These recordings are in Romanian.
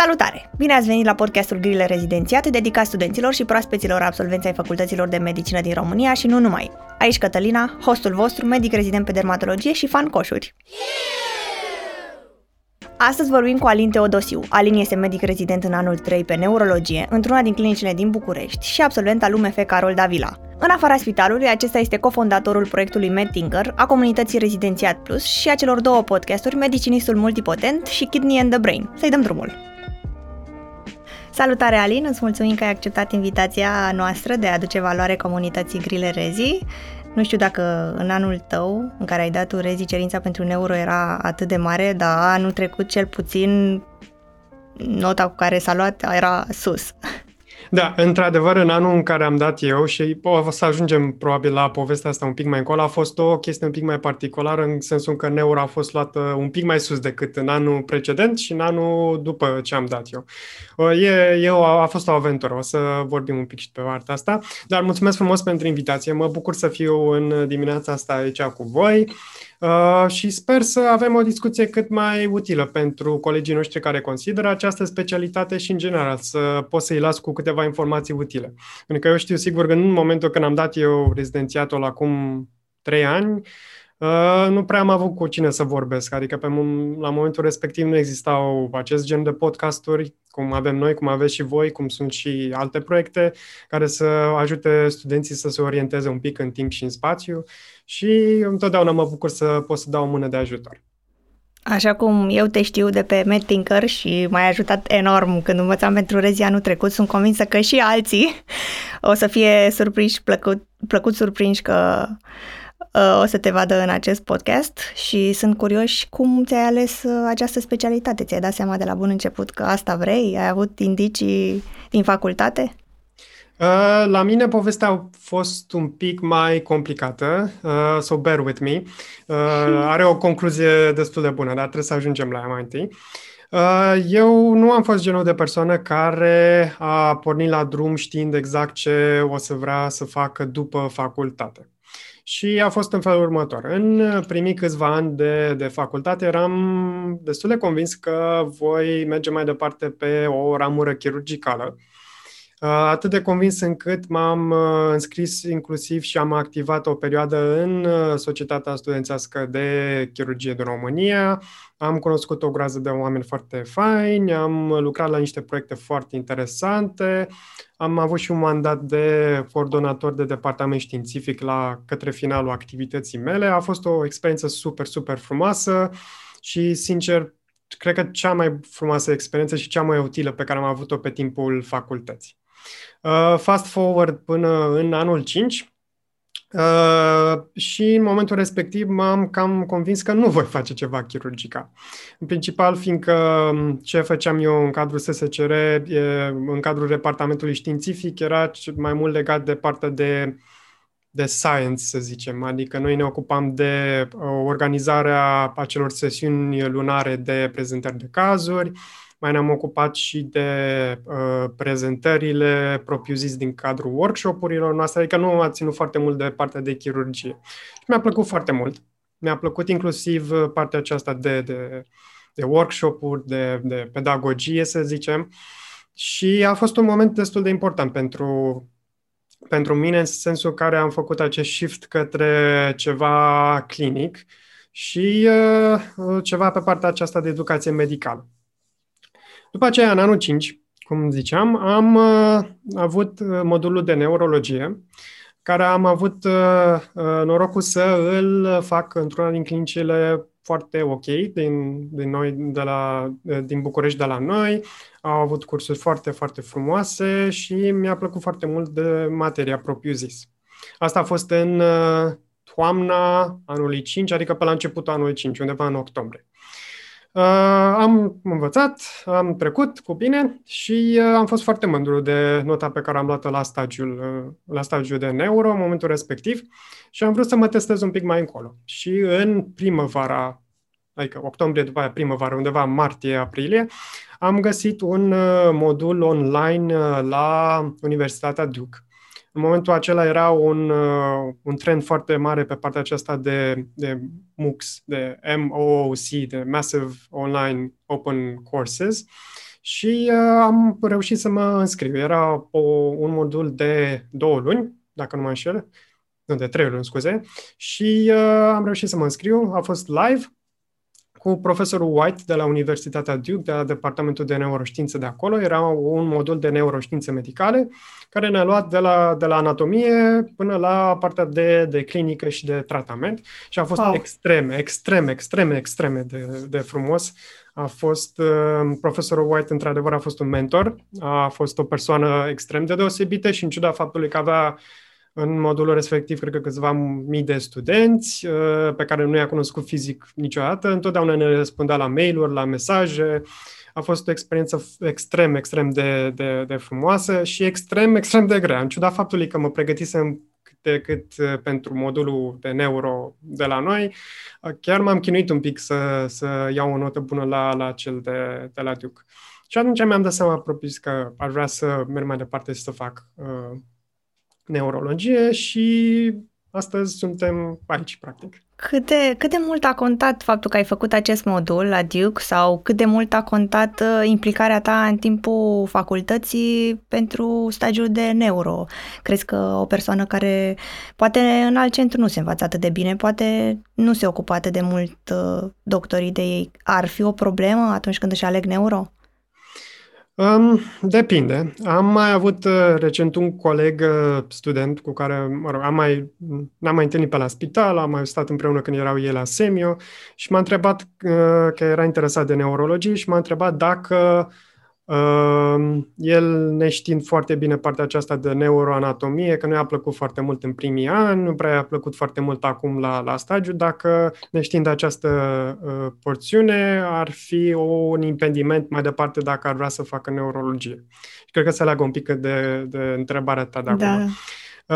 Salutare! Bine ați venit la podcastul Grile Rezidențiat, dedicat studenților și proaspeților absolvenți ai facultăților de medicină din România și nu numai. Aici Cătălina, hostul vostru, medic rezident pe dermatologie și fan coșuri. Astăzi vorbim cu Alin Teodosiu. Alin este medic rezident în anul 3 pe neurologie, într-una din clinicile din București și absolvent al UMF Carol Davila. În afara spitalului, acesta este cofondatorul proiectului MedThinker, a comunității Rezidențiat Plus și a celor două podcasturi Medicinistul Multipotent și Kidney and the Brain. Să-i dăm drumul! Salutare, Alin! Îți mulțumim că ai acceptat invitația noastră de a aduce valoare comunității Grile Rezi. Nu știu dacă în anul tău, în care ai dat tu Rezi, cerința pentru un euro era atât de mare, dar anul trecut cel puțin nota cu care s-a luat era sus. Da, într-adevăr, în anul în care am dat eu și o să ajungem probabil la povestea asta un pic mai încolo, a fost o chestie un pic mai particulară în sensul că Neura a fost luată un pic mai sus decât în anul precedent și în anul după ce am dat eu. E, eu a, a fost o aventură, o să vorbim un pic și pe partea asta, dar mulțumesc frumos pentru invitație, mă bucur să fiu în dimineața asta aici cu voi. Uh, și sper să avem o discuție cât mai utilă pentru colegii noștri care consideră această specialitate și, în general, să pot să-i las cu câteva informații utile. Pentru că eu știu sigur că în momentul când am dat eu rezidențiatul acum trei ani, Uh, nu prea am avut cu cine să vorbesc, adică pe, la momentul respectiv nu existau acest gen de podcasturi, cum avem noi, cum aveți și voi, cum sunt și alte proiecte care să ajute studenții să se orienteze un pic în timp și în spațiu și întotdeauna mă bucur să pot să dau o mână de ajutor. Așa cum eu te știu de pe MedThinker și m-ai ajutat enorm când învățam pentru rezi anul trecut, sunt convinsă că și alții o să fie surprinși, plăcut, plăcut surprinși că uh, o să te vadă în acest podcast și sunt curioși cum ți-ai ales uh, această specialitate. Ți-ai dat seama de la bun început că asta vrei? Ai avut indicii din facultate? Uh, la mine povestea a fost un pic mai complicată, uh, so bear with me. Uh, are o concluzie destul de bună, dar trebuie să ajungem la ea mai întâi. Uh, eu nu am fost genul de persoană care a pornit la drum știind exact ce o să vrea să facă după facultate. Și a fost în felul următor. În primii câțiva ani de, de facultate eram destul de convins că voi merge mai departe pe o ramură chirurgicală. Uh, atât de convins încât m-am uh, înscris inclusiv și am activat o perioadă în uh, Societatea Studențească de Chirurgie din România. Am cunoscut o groază de oameni foarte faini, am lucrat la niște proiecte foarte interesante, am avut și un mandat de coordonator de departament științific la către finalul activității mele. A fost o experiență super, super frumoasă și, sincer, cred că cea mai frumoasă experiență și cea mai utilă pe care am avut-o pe timpul facultății. Uh, fast forward până în anul 5 uh, și în momentul respectiv m-am cam convins că nu voi face ceva chirurgical. În principal, fiindcă um, ce făceam eu în cadrul SSCR, în cadrul departamentului științific, era mai mult legat de partea de de science, să zicem. Adică noi ne ocupam de uh, organizarea acelor sesiuni lunare de prezentări de cazuri, mai ne-am ocupat și de uh, prezentările propriu-zis din cadrul workshop-urilor noastre, adică nu a ținut foarte mult de partea de chirurgie. Și mi-a plăcut foarte mult. Mi-a plăcut inclusiv uh, partea aceasta de, de, de workshop-uri, de, de pedagogie, să zicem. Și a fost un moment destul de important pentru, pentru mine, în sensul care am făcut acest shift către ceva clinic și uh, ceva pe partea aceasta de educație medicală. După aceea, în anul 5, cum ziceam, am uh, avut uh, modulul de neurologie, care am avut uh, uh, norocul să îl fac într-una din clinicile foarte ok din, din noi, de la, din București de la noi. Au avut cursuri foarte, foarte frumoase și mi-a plăcut foarte mult de materia propriu-zis. Asta a fost în uh, toamna anului 5, adică pe la începutul anului 5, undeva în octombrie. Uh, am învățat, am trecut cu bine și uh, am fost foarte mândru de nota pe care am luat-o la stagiul, uh, la stagiul de neuro în momentul respectiv și am vrut să mă testez un pic mai încolo. Și în primăvara, adică octombrie, după aia primăvară, undeva martie-aprilie, am găsit un modul online la Universitatea Duke în momentul acela era un, uh, un trend foarte mare pe partea aceasta de, de MOOCs, de MOOC, de Massive Online Open Courses. și uh, am reușit să mă înscriu. Era o, un modul de două luni, dacă nu mă înșel, nu, de trei luni, scuze, și uh, am reușit să mă înscriu. A fost live cu profesorul White de la Universitatea Duke, de la Departamentul de Neuroștiințe de acolo. Era un modul de neuroștiințe medicale care ne-a luat de la, de la anatomie până la partea de, de clinică și de tratament și a fost wow. extrem, extrem, extrem, extrem de, de frumos. A fost, uh, profesorul White într-adevăr a fost un mentor, a fost o persoană extrem de deosebită și în ciuda faptului că avea în modulul respectiv, cred că câțiva mii de studenți uh, pe care nu i-a cunoscut fizic niciodată. Întotdeauna ne răspundea la mail-uri, la mesaje. A fost o experiență extrem, extrem de, de, de frumoasă și extrem, extrem de grea. În ciuda faptului că mă pregătisem cât de cât uh, pentru modulul de neuro de la noi, uh, chiar m-am chinuit un pic să, să iau o notă bună la, la cel de, de la Duke. Și atunci mi-am dat seama propus că aș vrea să merg mai departe și să fac uh, neurologie și astăzi suntem aici, practic. Cât de, cât de mult a contat faptul că ai făcut acest modul la Duke sau cât de mult a contat uh, implicarea ta în timpul facultății pentru stagiul de neuro? Crezi că o persoană care poate în alt centru nu se învață atât de bine, poate nu se ocupă atât de mult uh, doctorii de ei, ar fi o problemă atunci când își aleg neuro? Um, depinde. Am mai avut uh, recent un coleg uh, student cu care, mă rog, am mai, n-am mai întâlnit pe la spital, am mai stat împreună când erau ei la Semio și m-a întrebat uh, că era interesat de neurologie și m-a întrebat dacă Uh, el neștiind foarte bine partea aceasta de neuroanatomie, că nu i-a plăcut foarte mult în primii ani, nu prea i-a plăcut foarte mult acum la, la stagiu, dacă neștiind această uh, porțiune ar fi un impediment mai departe dacă ar vrea să facă neurologie. Și cred că se leagă un pic de, de întrebarea ta de acum. Da.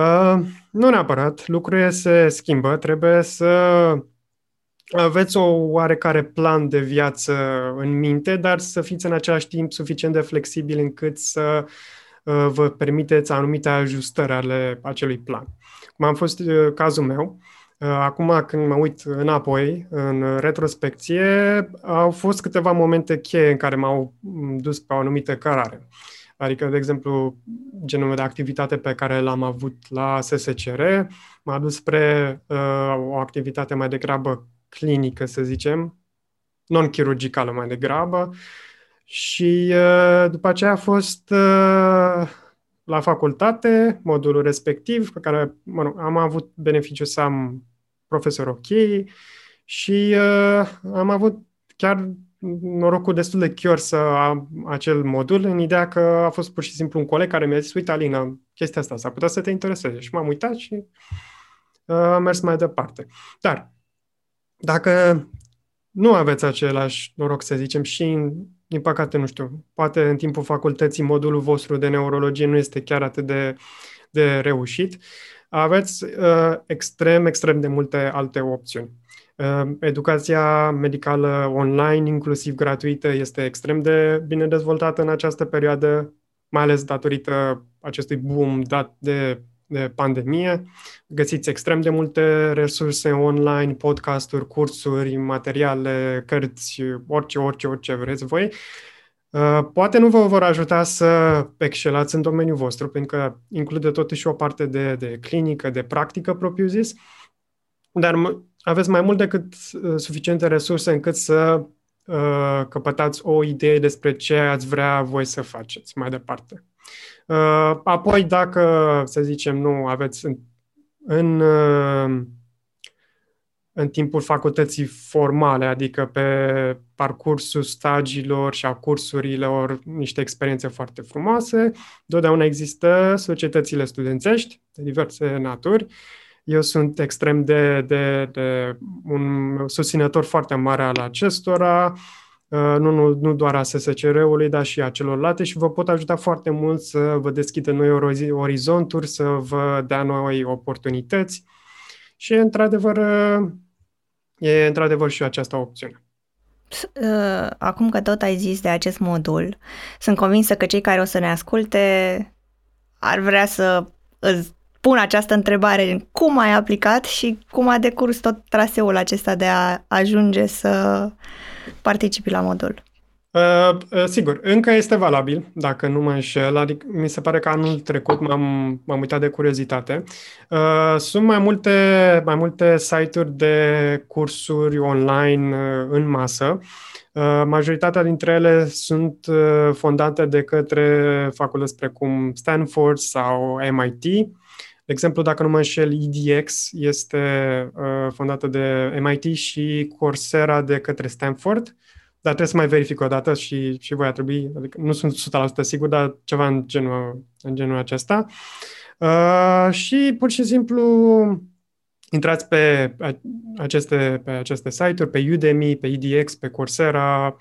Uh, nu neapărat, lucrurile se schimbă, trebuie să aveți o oarecare plan de viață în minte, dar să fiți în același timp suficient de flexibil încât să uh, vă permiteți anumite ajustări ale acelui plan. Cum am fost uh, cazul meu, uh, acum când mă uit înapoi, în retrospecție, au fost câteva momente cheie în care m-au dus pe o anumită cărare. Adică, de exemplu, genul de activitate pe care l-am avut la SSCR m-a dus spre uh, o activitate mai degrabă clinică, să zicem, non-chirurgicală mai degrabă. Și uh, după aceea a fost uh, la facultate, modulul respectiv, pe care mă rog, am avut beneficiu să am profesor ok și uh, am avut chiar norocul destul de chior să am acel modul, în ideea că a fost pur și simplu un coleg care mi-a zis, uite Alina, chestia asta s-ar putea să te intereseze. Și m-am uitat și uh, am mers mai departe. Dar dacă nu aveți același noroc, să zicem, și din păcate, nu știu, poate în timpul facultății modulul vostru de neurologie nu este chiar atât de, de reușit, aveți uh, extrem, extrem de multe alte opțiuni. Uh, educația medicală online, inclusiv gratuită, este extrem de bine dezvoltată în această perioadă, mai ales datorită acestui boom dat de de pandemie. Găsiți extrem de multe resurse online, podcasturi, cursuri, materiale, cărți, orice, orice, orice vreți voi. Uh, poate nu vă vor ajuta să excelați în domeniul vostru, pentru că include totuși o parte de, de clinică, de practică propriu-zis, dar aveți mai mult decât uh, suficiente resurse încât să uh, căpătați o idee despre ce ați vrea voi să faceți mai departe. Uh, apoi, dacă, să zicem, nu aveți în, în, uh, în timpul facultății formale, adică pe parcursul stagiilor și a cursurilor, niște experiențe foarte frumoase, totdeauna există societățile studențești de diverse naturi. Eu sunt extrem de, de, de un susținător foarte mare al acestora. Uh, nu, nu, nu doar a SSCR-ului, dar și a celorlalte și vă pot ajuta foarte mult să vă deschidă noi orizonturi, să vă dea noi oportunități și, într-adevăr, uh, e într-adevăr și această opțiune. Uh, acum că tot ai zis de acest modul, sunt convinsă că cei care o să ne asculte ar vrea să îți pun această întrebare. Cum ai aplicat și cum a decurs tot traseul acesta de a ajunge să participi la modul? Uh, uh, sigur, încă este valabil, dacă nu mă înșel. Adică mi se pare că anul trecut m-am, m-am uitat de curiozitate. Uh, sunt mai multe, mai multe site-uri de cursuri online uh, în masă. Uh, majoritatea dintre ele sunt uh, fondate de către facultăți precum Stanford sau MIT. De exemplu, dacă nu mă înșel, EDX este uh, fondată de MIT și Coursera de către Stanford. Uh, dar trebuie să mai verific o dată și, și voi a trebui, adică nu sunt 100% sigur, dar ceva în genul, în genul acesta. Uh, și pur și simplu intrați pe aceste, pe aceste site-uri, pe Udemy, pe EDX, pe Coursera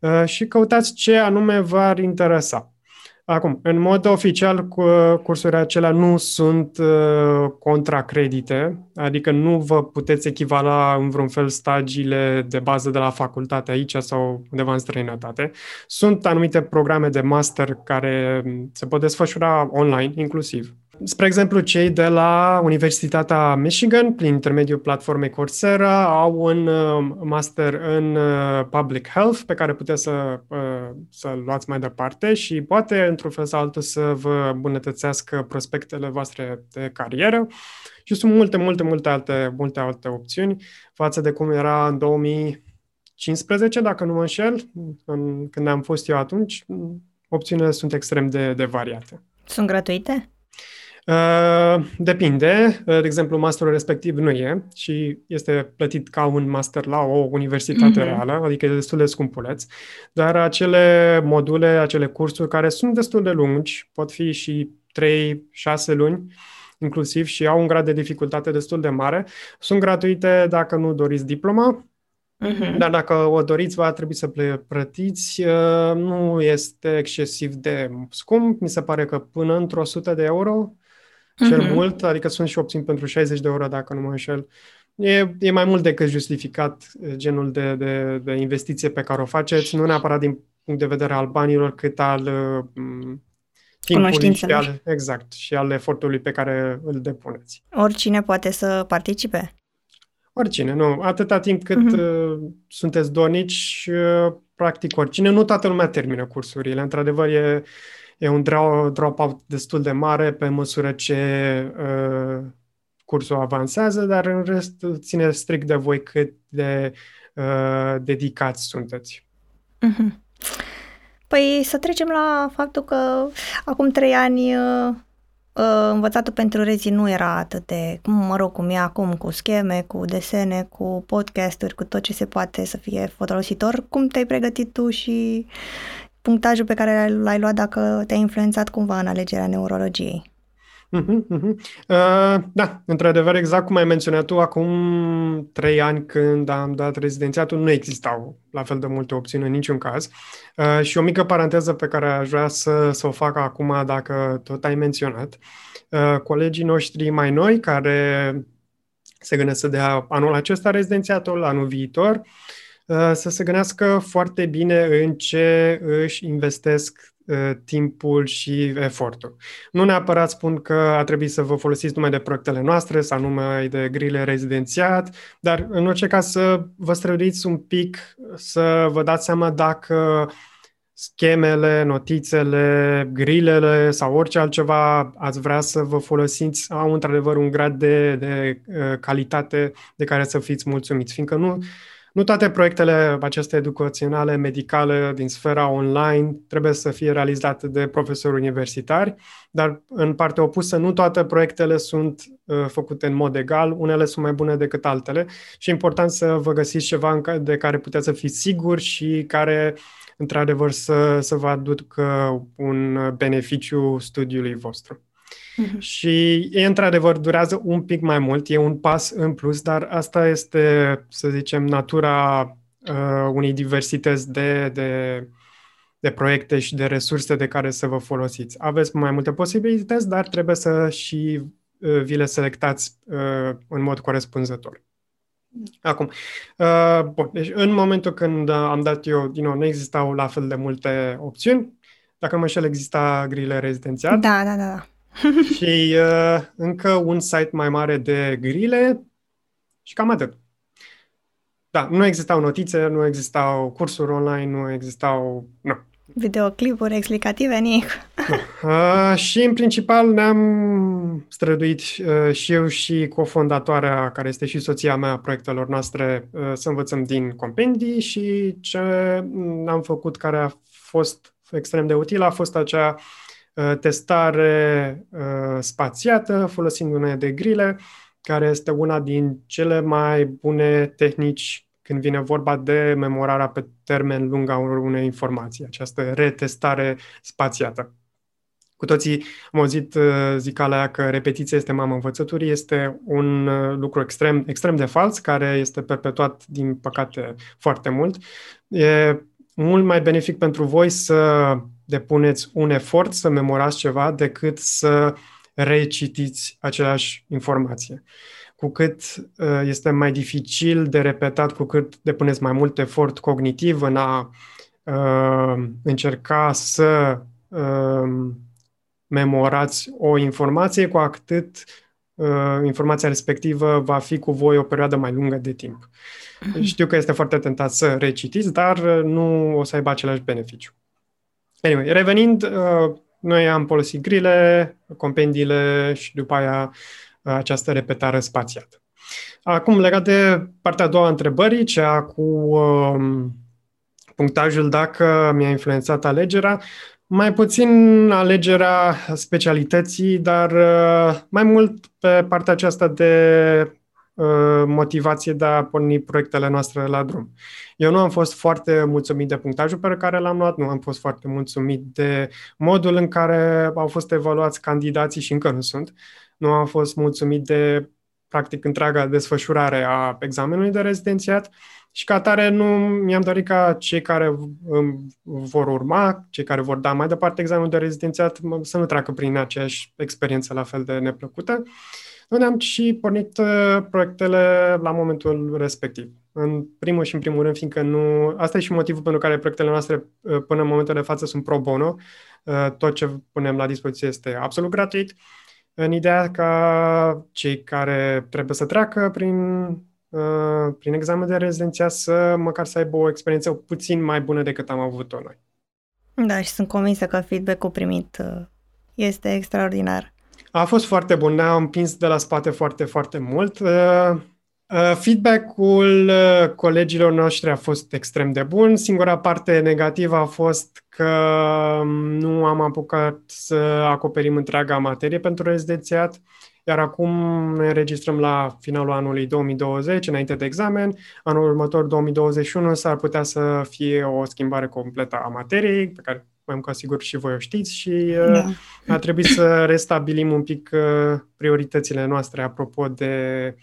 uh, și căutați ce anume v-ar interesa. Acum, în mod oficial, cursurile acelea nu sunt uh, contracredite, adică nu vă puteți echivala în vreun fel stagiile de bază de la facultate aici sau undeva în străinătate. Sunt anumite programe de master care se pot desfășura online, inclusiv. Spre exemplu, cei de la Universitatea Michigan, prin intermediul platformei Coursera, au un uh, master în uh, Public Health pe care puteți să, uh, să luați mai departe și poate, într-un fel sau altul, să vă îmbunătățească prospectele voastre de carieră. Și sunt multe, multe, multe alte, multe alte opțiuni față de cum era în 2015, dacă nu mă înșel, în, când am fost eu atunci. Opțiunile sunt extrem de, de variate. Sunt gratuite? Uh, depinde. Uh, de exemplu, masterul respectiv nu e și este plătit ca un master la o universitate mm-hmm. reală, adică e destul de scumpuleț, dar acele module, acele cursuri care sunt destul de lungi, pot fi și 3-6 luni, inclusiv și au un grad de dificultate destul de mare, sunt gratuite dacă nu doriți diploma, Uh-huh. Dar dacă o doriți, va trebui să plătiți. Uh, nu este excesiv de scump, mi se pare că până într-o 100 de euro cel uh-huh. mult, adică sunt și opțiuni pentru 60 de euro, dacă nu mă înșel. E, e mai mult decât justificat genul de, de, de investiție pe care o faceți, nu neapărat din punct de vedere al banilor, cât al uh, timpului și al, exact, și al efortului pe care îl depuneți. Oricine poate să participe? Oricine, nu. Atâta timp cât uh-huh. sunteți donici, uh, practic oricine. Nu toată lumea termină cursurile. Într-adevăr, e, e un drop-out destul de mare pe măsură ce uh, cursul avansează, dar în rest ține strict de voi cât de uh, dedicați sunteți. Uh-huh. Păi să trecem la faptul că acum trei ani uh, uh, învățatul pentru rezi nu era atât de, mă rog, cum e acum, cu scheme, cu desene, cu podcasturi, cu tot ce se poate să fie folositor. Cum te-ai pregătit tu și punctajul pe care l-ai luat dacă te-a influențat cumva în alegerea neurologiei. Uh-huh, uh-huh. Uh, da, într-adevăr, exact cum ai menționat tu, acum trei ani când am dat rezidențiatul, nu existau la fel de multe opțiuni în niciun caz. Uh, și o mică paranteză pe care aș vrea să, să o fac acum, dacă tot ai menționat. Uh, colegii noștri mai noi, care se gândesc să dea anul acesta rezidențiatul, anul viitor, uh, Uh, să se gândească foarte bine în ce își investesc uh, timpul și efortul. Nu neapărat spun că a trebuit să vă folosiți numai de proiectele noastre sau numai de grile rezidențiat, dar în orice caz să vă străduiți un pic să vă dați seama dacă schemele, notițele, grilele sau orice altceva ați vrea să vă folosiți au într-adevăr un grad de, de uh, calitate de care să fiți mulțumiți, fiindcă nu nu toate proiectele acestea educaționale, medicale, din sfera online, trebuie să fie realizate de profesori universitari, dar în partea opusă, nu toate proiectele sunt uh, făcute în mod egal, unele sunt mai bune decât altele și e important să vă găsiți ceva de care puteți să fiți siguri și care, într-adevăr, să, să vă aducă un beneficiu studiului vostru. Uh-huh. Și e într-adevăr, durează un pic mai mult, e un pas în plus, dar asta este, să zicem, natura uh, unei diversități de, de, de proiecte și de resurse de care să vă folosiți. Aveți mai multe posibilități, dar trebuie să și uh, vi le selectați uh, în mod corespunzător. Acum, uh, bun, deci în momentul când am dat eu, din nou, nu existau la fel de multe opțiuni. Dacă nu mă înșel, exista grile rezidențiat. Da, da, da. da. și uh, încă un site mai mare de grile și cam atât. da, nu existau notițe, nu existau cursuri online, nu existau... Nu. Videoclipuri explicative, nic. Uh, și în principal ne-am străduit uh, și eu și cofondatoarea, care este și soția mea a proiectelor noastre, uh, să învățăm din compendii și ce am făcut care a fost extrem de util a fost acea uh, testare uh, spațiată folosind de grile, care este una din cele mai bune tehnici când vine vorba de memorarea pe termen lung a unei informații, această retestare spațiată. Cu toții am auzit uh, zicala aia că repetiția este mama învățăturii, este un uh, lucru extrem, extrem de fals, care este perpetuat, din păcate, foarte mult. E mult mai benefic pentru voi să depuneți un efort să memorați ceva decât să recitiți aceeași informație cu cât uh, este mai dificil de repetat, cu cât depuneți mai mult efort cognitiv în a uh, încerca să uh, memorați o informație, cu atât uh, informația respectivă va fi cu voi o perioadă mai lungă de timp. Mm-hmm. Știu că este foarte tentat să recitiți, dar nu o să aibă același beneficiu. Anyway, revenind, uh, noi am folosit grile, compendiile și după aia această repetare spațiată. Acum, legat de partea a doua a întrebării, cea cu um, punctajul dacă mi-a influențat alegerea, mai puțin alegerea specialității, dar uh, mai mult pe partea aceasta de uh, motivație de a porni proiectele noastre la drum. Eu nu am fost foarte mulțumit de punctajul pe care l-am luat, nu am fost foarte mulțumit de modul în care au fost evaluați candidații și încă nu sunt. Nu am fost mulțumit de practic întreaga desfășurare a examenului de rezidențiat și ca atare nu mi-am dorit ca cei care vor urma, cei care vor da mai departe examenul de rezidențiat să nu treacă prin aceeași experiență la fel de neplăcută. Noi am și pornit uh, proiectele la momentul respectiv. În primul și în primul rând, fiindcă nu... Asta e și motivul pentru care proiectele noastre uh, până în momentul de față sunt pro bono. Uh, tot ce punem la dispoziție este absolut gratuit în ideea ca cei care trebuie să treacă prin, uh, prin examen de rezidenția să măcar să aibă o experiență puțin mai bună decât am avut-o noi. Da, și sunt convinsă că feedback-ul primit uh, este extraordinar. A fost foarte bun, ne-a împins de la spate foarte, foarte mult. Uh, Uh, feedback-ul uh, colegilor noștri a fost extrem de bun. Singura parte negativă a fost că um, nu am apucat să acoperim întreaga materie pentru rezidențiat, iar acum ne înregistrăm la finalul anului 2020, înainte de examen. Anul următor, 2021, s-ar putea să fie o schimbare completă a materiei, pe care mai ca sigur și voi o știți și uh, da. a trebuit să restabilim un pic prioritățile noastre apropo de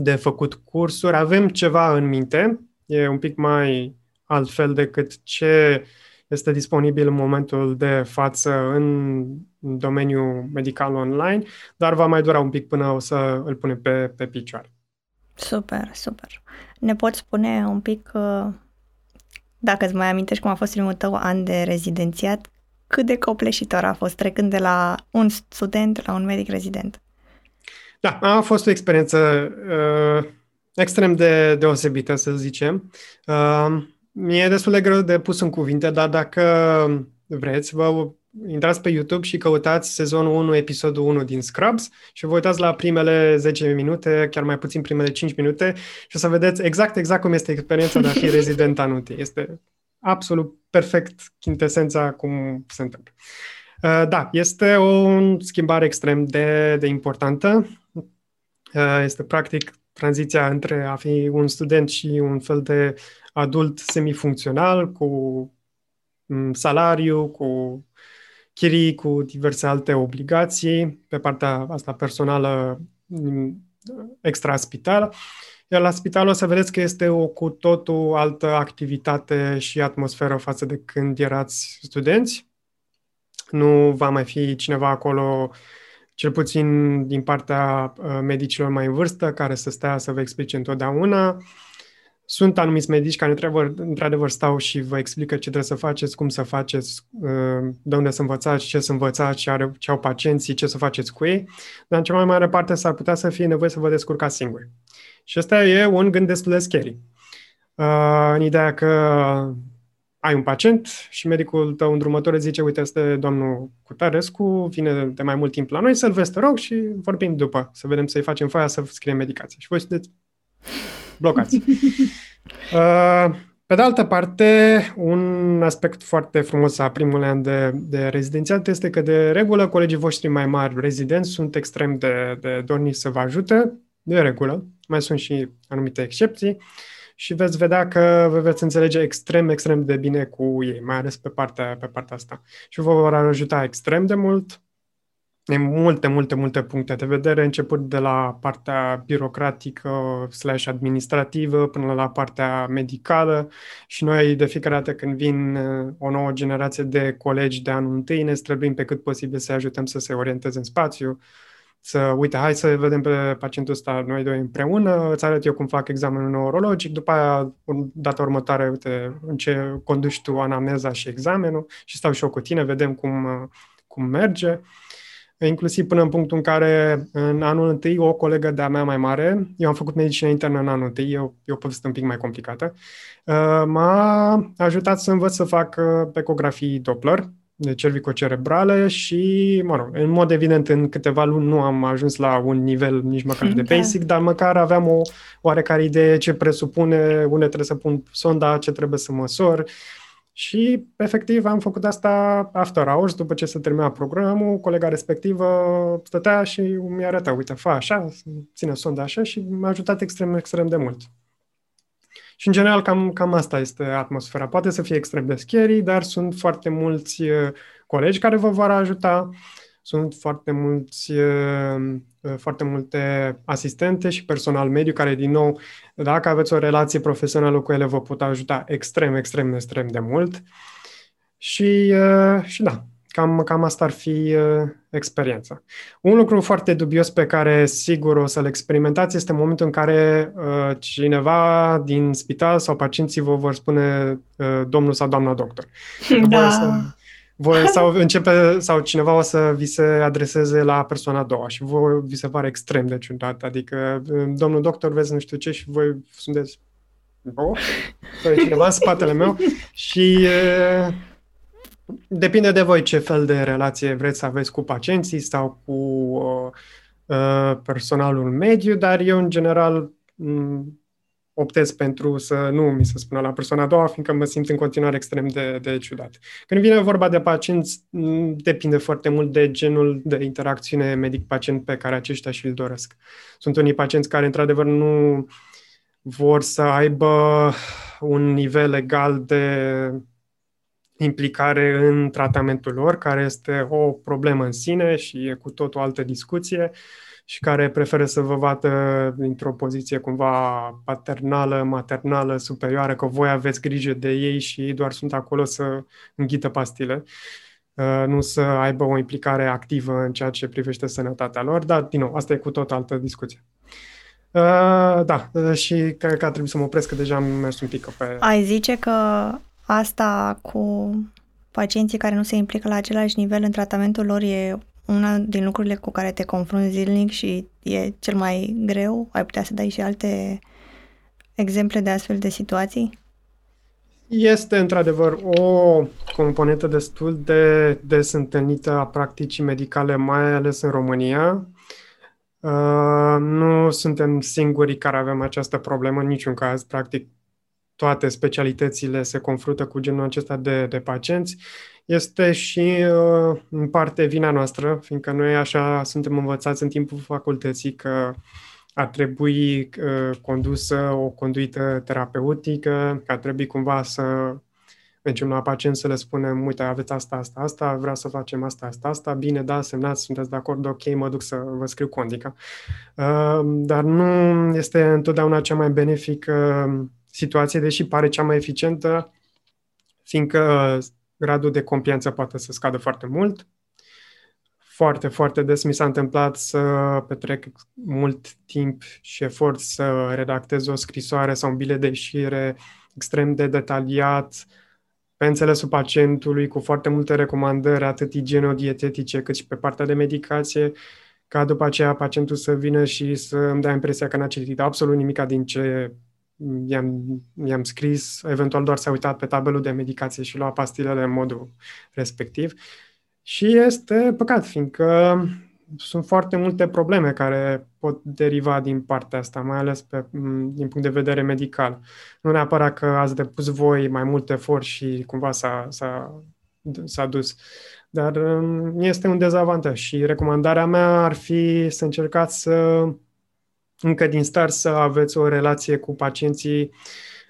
de făcut cursuri. Avem ceva în minte, e un pic mai altfel decât ce este disponibil în momentul de față în domeniul medical online, dar va mai dura un pic până o să îl punem pe, pe picioare. Super, super. Ne poți spune un pic, uh, dacă îți mai amintești cum a fost primul tău an de rezidențiat, cât de copleșitor a fost trecând de la un student la un medic rezident? Da, a fost o experiență uh, extrem de deosebită, să zicem. Uh, mi-e destul de greu de pus în cuvinte, dar dacă vreți, vă intrați pe YouTube și căutați sezonul 1, episodul 1 din Scrubs și vă uitați la primele 10 minute, chiar mai puțin primele 5 minute și o să vedeți exact, exact cum este experiența de a fi rezident anuti. Este absolut perfect chintesența cum se întâmplă. Uh, da, este o schimbare extrem de, de importantă. Uh, este practic tranziția între a fi un student și un fel de adult semifuncțional, cu mm, salariu, cu chirii, cu diverse alte obligații, pe partea asta personală mm, extra-spital. Iar la spital o să vedeți că este o cu totul altă activitate și atmosferă față de când erați studenți. Nu va mai fi cineva acolo cel puțin din partea uh, medicilor mai în vârstă, care să stea să vă explice întotdeauna. Sunt anumiți medici care într-adevăr, într-adevăr stau și vă explică ce trebuie să faceți, cum să faceți, uh, de unde să învățați, ce să învățați, ce, are, ce au pacienții, ce să faceți cu ei, dar în cea mai mare parte s-ar putea să fie nevoie să vă descurcați singuri. Și ăsta e un gând destul de scary. Uh, în ideea că ai un pacient și medicul tău îndrumător îți zice, uite, este domnul Cutarescu, vine de mai mult timp la noi, să-l vezi, te rog, și vorbim după, să vedem să-i facem foaia să scriem medicație. Și voi sunteți blocați. Uh, pe de altă parte, un aspect foarte frumos a primului an de, de rezidențiat este că, de regulă, colegii voștri mai mari rezidenți sunt extrem de, de dorni să vă ajute, de regulă. Mai sunt și anumite excepții și veți vedea că vă veți înțelege extrem, extrem de bine cu ei, mai ales pe partea, pe partea asta. Și vă vor ajuta extrem de mult în multe, multe, multe puncte de vedere, începând de la partea birocratică slash administrativă până la partea medicală și noi de fiecare dată când vin uh, o nouă generație de colegi de anul întâi ne străduim pe cât posibil să ajutăm să se orienteze în spațiu, să, uite, hai să vedem pe pacientul ăsta noi doi împreună, îți arăt eu cum fac examenul neurologic, după aia, data următoare, uite, în ce conduci tu anamneza și examenul și stau și eu cu tine, vedem cum, uh, cum merge. Uh, inclusiv până în punctul în care în anul întâi o colegă de-a mea mai mare, eu am făcut medicină internă în anul întâi, eu, e o poveste un pic mai complicată, uh, m-a ajutat să învăț să fac uh, ecografii Doppler, de cervicocerebrale și, mă rog, în mod evident, în câteva luni nu am ajuns la un nivel nici măcar de da. basic, dar măcar aveam o oarecare idee ce presupune, unde trebuie să pun sonda, ce trebuie să măsor, și, efectiv, am făcut asta after hours, după ce se termina programul, colega respectivă stătea și mi arăta, uite, fa așa, ține sonda așa și m-a ajutat extrem, extrem de mult. Și, în general, cam, cam asta este atmosfera. Poate să fie extrem de scary, dar sunt foarte mulți uh, colegi care vă vor ajuta, sunt foarte mulți uh, Uh, foarte multe asistente și personal mediu care, din nou, dacă aveți o relație profesională cu ele, vă pot ajuta extrem, extrem, extrem de mult. Și, uh, și da, cam, cam asta ar fi uh, experiența. Un lucru foarte dubios pe care sigur o să-l experimentați este momentul în care cineva din spital sau pacienții vă vor spune domnul sau doamna doctor. Da. Să, voi, sau începe, sau cineva o să vi se adreseze la persoana a doua și voi vi se pare extrem de ciudat. Adică, domnul doctor, vezi nu știu ce și voi sunteți oh, sau cineva în spatele meu și e, depinde de voi ce fel de relație vreți să aveți cu pacienții sau cu uh, personalul mediu, dar eu, în general, optez pentru să nu mi se spună la persoana a doua, fiindcă mă simt în continuare extrem de, de ciudat. Când vine vorba de pacienți, depinde foarte mult de genul de interacțiune medic-pacient pe care aceștia și-l doresc. Sunt unii pacienți care, într-adevăr, nu vor să aibă un nivel egal de implicare în tratamentul lor, care este o problemă în sine și e cu tot o altă discuție. Uh, și care preferă să vă vadă într-o poziție cumva paternală, maternală, superioară, că voi aveți grijă de ei și ei doar sunt acolo să înghită pastile, uh, nu să aibă o implicare activă în ceea ce privește sănătatea lor, dar, din nou, asta e cu tot altă discuție. Uh, da, uh, și cred că ar trebui să mă opresc, că deja am mers un pic pe... Ai zice că asta cu pacienții care nu se implică la același nivel în tratamentul lor e una din lucrurile cu care te confrunți zilnic și e cel mai greu? Ai putea să dai și alte exemple de astfel de situații? Este într-adevăr o componentă destul de des întâlnită a practicii medicale, mai ales în România. Uh, nu suntem singurii care avem această problemă în niciun caz. Practic, toate specialitățile se confruntă cu genul acesta de, de pacienți este și uh, în parte vina noastră, fiindcă noi așa suntem învățați în timpul facultății că ar trebui uh, condusă o conduită terapeutică, că ar trebui cumva să mergem la pacient să le spunem, uite, aveți asta, asta, asta, vreau să facem asta, asta, asta, bine, da, semnați, sunteți de acord, ok, mă duc să vă scriu condica. Uh, dar nu este întotdeauna cea mai benefică situație, deși pare cea mai eficientă, fiindcă gradul de complianță poate să scadă foarte mult. foarte, foarte des mi s-a întâmplat să petrec mult timp și efort să redactez o scrisoare sau un bilet de ieșire extrem de detaliat, pe înțelesul pacientului, cu foarte multe recomandări, atât igienodietetice cât și pe partea de medicație, ca după aceea pacientul să vină și să îmi dea impresia că n-a citit absolut nimic din ce i-am, i-am scris, eventual doar s-a uitat pe tabelul de medicație și lua pastilele în modul respectiv. Și este păcat, fiindcă sunt foarte multe probleme care pot deriva din partea asta, mai ales pe, din punct de vedere medical. Nu neapărat că ați depus voi mai multe efort și cumva s-a, s-a, s-a dus, dar este un dezavantaj și recomandarea mea ar fi să încercați să încă din start să aveți o relație cu pacienții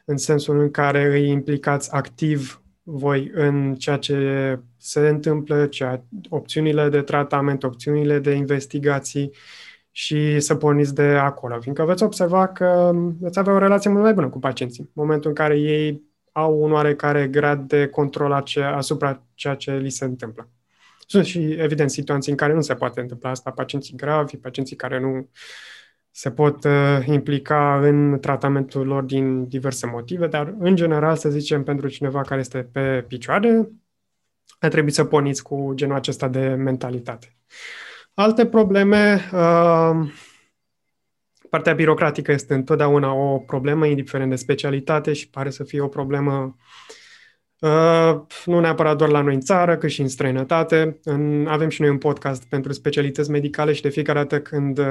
în sensul în care îi implicați activ voi în ceea ce se întâmplă, ceea, opțiunile de tratament, opțiunile de investigații și să porniți de acolo, fiindcă veți observa că veți avea o relație mult mai bună cu pacienții. În momentul în care ei au un oarecare grad de control asupra ceea ce li se întâmplă. Sunt și, evident, situații în care nu se poate întâmpla asta, pacienții gravi, pacienții care nu se pot uh, implica în tratamentul lor din diverse motive, dar în general, să zicem, pentru cineva care este pe picioare, ar trebui să porniți cu genul acesta de mentalitate. Alte probleme, uh, partea birocratică este întotdeauna o problemă, indiferent de specialitate și pare să fie o problemă Uh, nu neapărat doar la noi în țară, cât și în străinătate. În, avem și noi un podcast pentru specialități medicale și de fiecare dată când uh,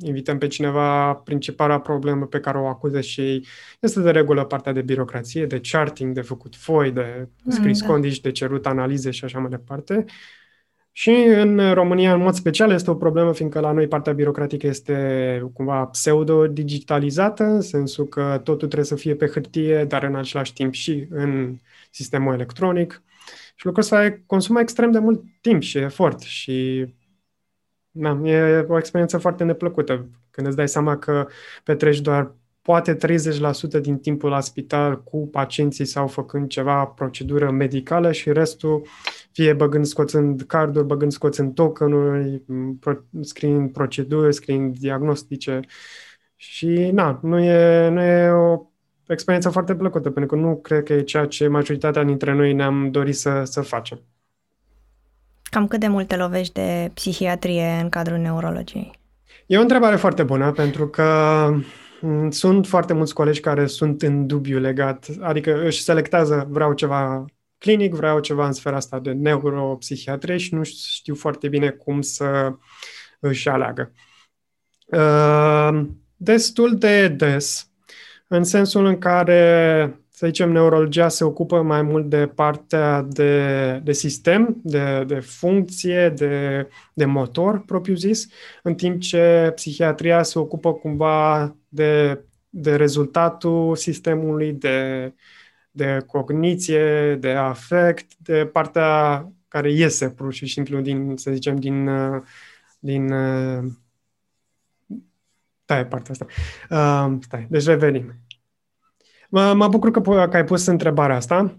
invităm pe cineva, principala problemă pe care o acuză și ei este de regulă partea de birocrație, de charting, de făcut foi, de scris mm, da. condici, de cerut analize și așa mai departe. Și în România, în mod special, este o problemă, fiindcă la noi partea birocratică este cumva pseudo-digitalizată, în sensul că totul trebuie să fie pe hârtie, dar în același timp și în sistemul electronic. Și lucrul ăsta consumă extrem de mult timp și efort și na, e o experiență foarte neplăcută când îți dai seama că petreci doar poate 30% din timpul la spital cu pacienții sau făcând ceva procedură medicală și restul fie băgând, scoțând carduri, băgând, scoțând tokenuri, scriind proceduri, scriind diagnostice și na, nu e, nu e o experiență foarte plăcută, pentru că nu cred că e ceea ce majoritatea dintre noi ne-am dorit să, să facem. Cam cât de mult te lovești de psihiatrie în cadrul neurologiei? E o întrebare foarte bună, pentru că mm, sunt foarte mulți colegi care sunt în dubiu legat, adică își selectează, vreau ceva clinic, vreau ceva în sfera asta de neuropsihiatrie și nu știu foarte bine cum să își aleagă. Uh, destul de des în sensul în care, să zicem, neurologia se ocupă mai mult de partea de, de sistem, de, de funcție, de, de motor, propriu zis, în timp ce psihiatria se ocupă cumva de, de rezultatul sistemului, de, de cogniție, de afect, de partea care iese pur și simplu din, să zicem, din, din stai partea asta. Uh, stai, deci revenim. Mă, mă bucur că, că ai pus întrebarea asta.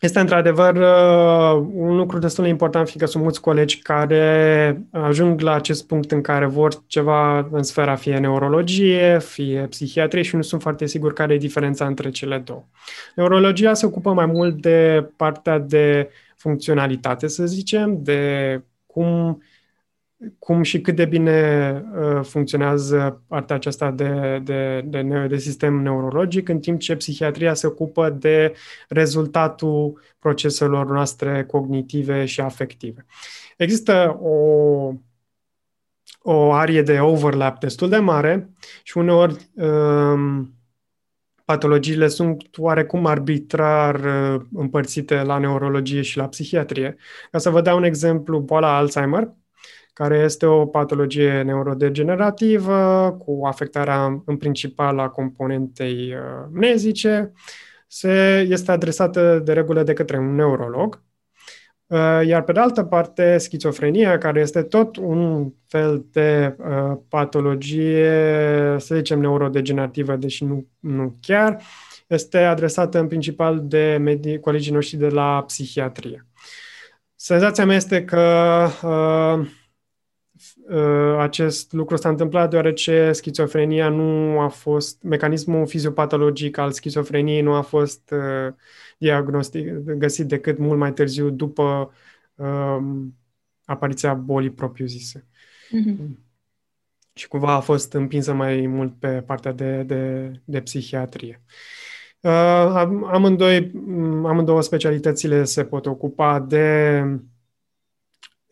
Este într-adevăr uh, un lucru destul de important, fiindcă sunt mulți colegi care ajung la acest punct în care vor ceva în sfera fie neurologie, fie psihiatrie și nu sunt foarte sigur care e diferența între cele două. Neurologia se ocupă mai mult de partea de funcționalitate, să zicem, de cum cum și cât de bine uh, funcționează partea aceasta de, de, de, de sistem neurologic, în timp ce psihiatria se ocupă de rezultatul proceselor noastre cognitive și afective. Există o, o arie de overlap destul de mare și uneori um, patologiile sunt oarecum arbitrar uh, împărțite la neurologie și la psihiatrie. Ca să vă dau un exemplu, boala Alzheimer, care este o patologie neurodegenerativă cu afectarea în principal a componentei uh, mnezice. Se, este adresată de regulă de către un neurolog. Uh, iar pe de altă parte, schizofrenia, care este tot un fel de uh, patologie, să zicem, neurodegenerativă, deși nu, nu chiar, este adresată în principal de medii, colegii noștri de la psihiatrie. senzația mea este că uh, uh, acest lucru s-a întâmplat deoarece schizofrenia nu a fost, mecanismul fiziopatologic al schizofreniei nu a fost uh, diagnostic, găsit decât mult mai târziu după uh, apariția bolii propriu-zise. Mm-hmm. Și cumva a fost împinsă mai mult pe partea de, de, de psihiatrie. Uh, amândoi, amândouă specialitățile se pot ocupa de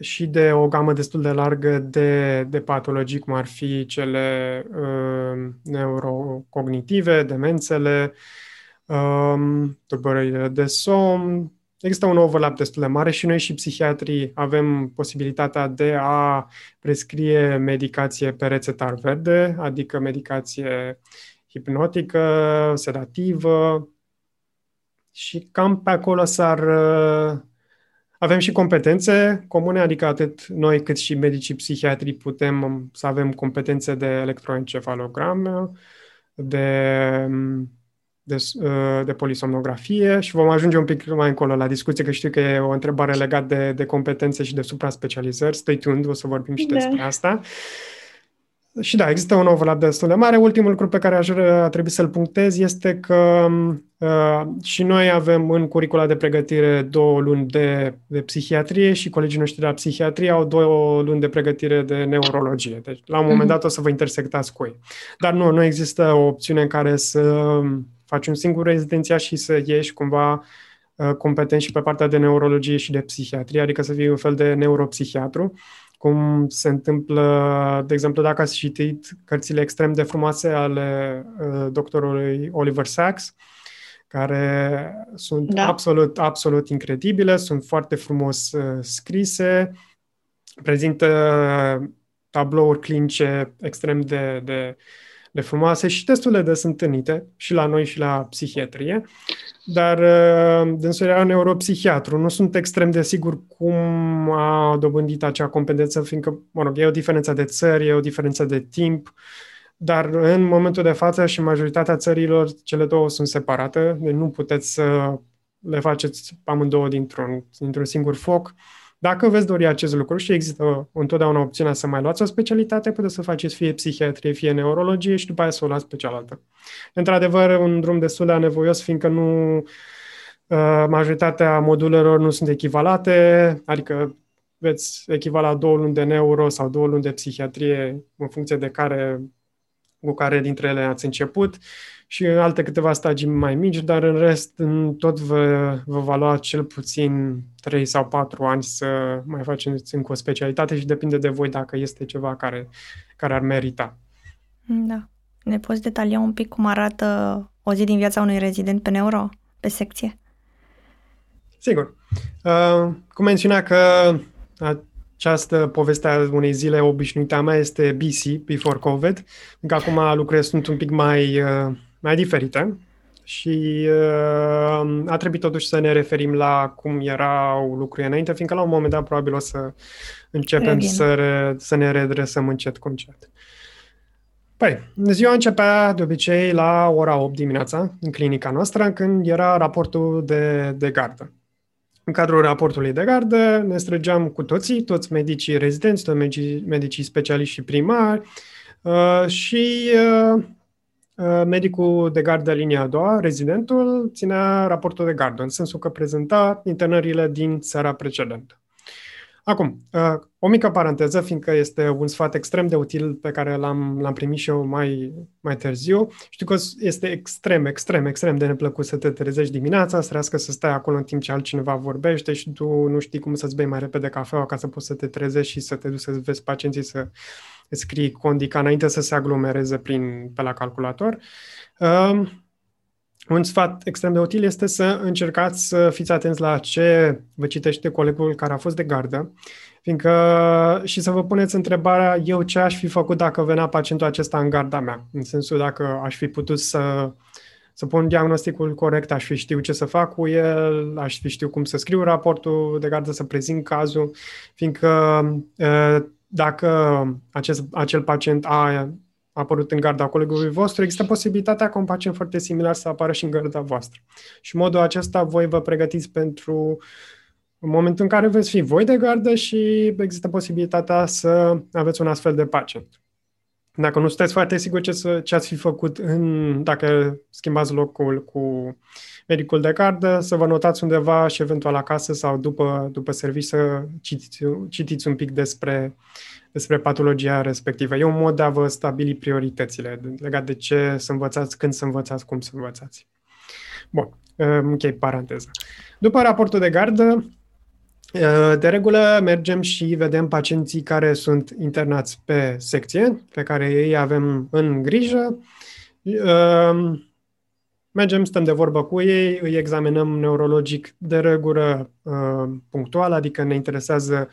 și de o gamă destul de largă de, de patologii, cum ar fi cele uh, neurocognitive, demențele, um, tulburările de somn. Există un overlap destul de mare și noi și psihiatrii avem posibilitatea de a prescrie medicație pe rețetar verde, adică medicație hipnotică, sedativă și cam pe acolo s-ar uh, avem și competențe comune, adică atât noi cât și medicii psihiatrii putem să avem competențe de electroencefalogram, de, de, de polisomnografie și vom ajunge un pic mai încolo la discuție, că știu că e o întrebare legată de, de competențe și de supra-specializări. Stay tuned, o să vorbim și da. despre asta. Uh, și da, există un overlap destul de mare. Ultimul lucru pe care aș a trebui să-l punctez este că uh, și noi avem în curicula de pregătire două luni de, de psihiatrie și colegii noștri de la psihiatrie au două luni de pregătire de neurologie. Deci, la un moment mhm. dat o să vă intersectați cu ei. Dar nu, nu există o opțiune în care să faci un singur rezidenția și să ieși cumva uh, competent și pe partea de neurologie și de psihiatrie, adică să fii un fel de neuropsihiatru cum se întâmplă, de exemplu, dacă ați citit cărțile extrem de frumoase ale uh, doctorului Oliver Sacks, care sunt da. absolut, absolut incredibile, sunt foarte frumos uh, scrise, prezintă tablouri clinice extrem de, de, de frumoase și destul de des întâlnite și la noi și la psihiatrie dar uh, dânsul era neuropsihiatru. Nu sunt extrem de sigur cum a dobândit acea competență, fiindcă, mă rog, e o diferență de țări, e o diferență de timp, dar în momentul de față și majoritatea țărilor, cele două sunt separate, deci nu puteți să le faceți amândouă dintr-un, dintr-un singur foc. Dacă veți dori acest lucru și există întotdeauna opțiunea să mai luați o specialitate, puteți să faceți fie psihiatrie, fie neurologie și după aia să o luați pe cealaltă. Într-adevăr, un drum destul de anevoios, fiindcă nu uh, majoritatea modulelor nu sunt echivalate, adică veți echivala două luni de neuro sau două luni de psihiatrie în funcție de care, cu care dintre ele ați început și alte câteva stagii mai mici, dar în rest în tot vă, vă va lua cel puțin 3 sau 4 ani să mai faceți încă o specialitate și depinde de voi dacă este ceva care, care ar merita. Da. Ne poți detalia un pic cum arată o zi din viața unui rezident pe neuro, pe secție? Sigur. Uh, cum menționa că această poveste a unei zile obișnuite a mea este BC, Before COVID, încă acum lucrurile sunt un pic mai, uh, mai diferite și uh, a trebuit totuși să ne referim la cum erau lucrurile înainte, fiindcă la un moment dat probabil o să începem să, re, să ne redresăm încet cu încet. Păi, ziua începea de obicei la ora 8 dimineața în clinica noastră, când era raportul de, de gardă. În cadrul raportului de gardă ne străgeam cu toții, toți medicii rezidenți, toți medicii, medicii specialiști și primari uh, și uh, uh, medicul de gardă linia a doua, rezidentul, ținea raportul de gardă, în sensul că prezenta internările din seara precedentă. Acum, uh, o mică paranteză, fiindcă este un sfat extrem de util pe care l-am, l-am primit și eu mai, mai târziu. Știu că este extrem, extrem, extrem de neplăcut să te trezești dimineața, să trească să stai acolo în timp ce altcineva vorbește și tu nu știi cum să-ți bei mai repede cafeaua ca să poți să te trezești și să te duci să vezi pacienții să scrii condica înainte să se aglomereze prin, pe la calculator. Uh, un sfat extrem de util este să încercați să fiți atenți la ce vă citește colegul care a fost de gardă, fiindcă și să vă puneți întrebarea eu ce aș fi făcut dacă venea pacientul acesta în garda mea, în sensul dacă aș fi putut să, să pun diagnosticul corect, aș fi știu ce să fac cu el, aș fi știu cum să scriu raportul de gardă, să prezint cazul, fiindcă dacă acest, acel pacient a apărut în garda colegului vostru, există posibilitatea ca un pacient foarte similar să apară și în garda voastră. Și în modul acesta voi vă pregătiți pentru în momentul în care veți fi voi de gardă și există posibilitatea să aveți un astfel de pacient. Dacă nu sunteți foarte siguri ce, să, ce ați fi făcut în, dacă schimbați locul cu medicul de gardă, să vă notați undeva și eventual acasă sau după, după serviciu să citiți, citiți un pic despre, despre patologia respectivă. E un mod de a vă stabili prioritățile legat de ce să învățați, când să învățați, cum să învățați. Bun, închei paranteza. După raportul de gardă, Uh, de regulă mergem și vedem pacienții care sunt internați pe secție, pe care ei avem în grijă. Uh, mergem, stăm de vorbă cu ei, îi examinăm neurologic de regulă uh, punctual, adică ne interesează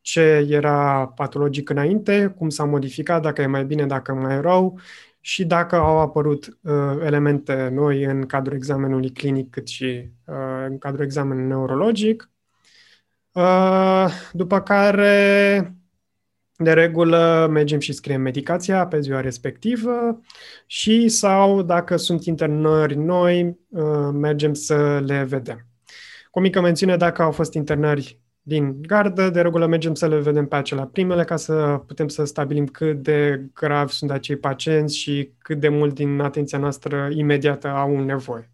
ce era patologic înainte, cum s-a modificat, dacă e mai bine, dacă mai rău și dacă au apărut uh, elemente noi în cadrul examenului clinic cât și uh, în cadrul examenului neurologic. Uh, după care, de regulă, mergem și scriem medicația pe ziua respectivă și sau, dacă sunt internări noi, uh, mergem să le vedem. Cu o mică mențiune, dacă au fost internări din gardă, de regulă mergem să le vedem pe acelea primele ca să putem să stabilim cât de grav sunt acei pacienți și cât de mult din atenția noastră imediată au nevoie.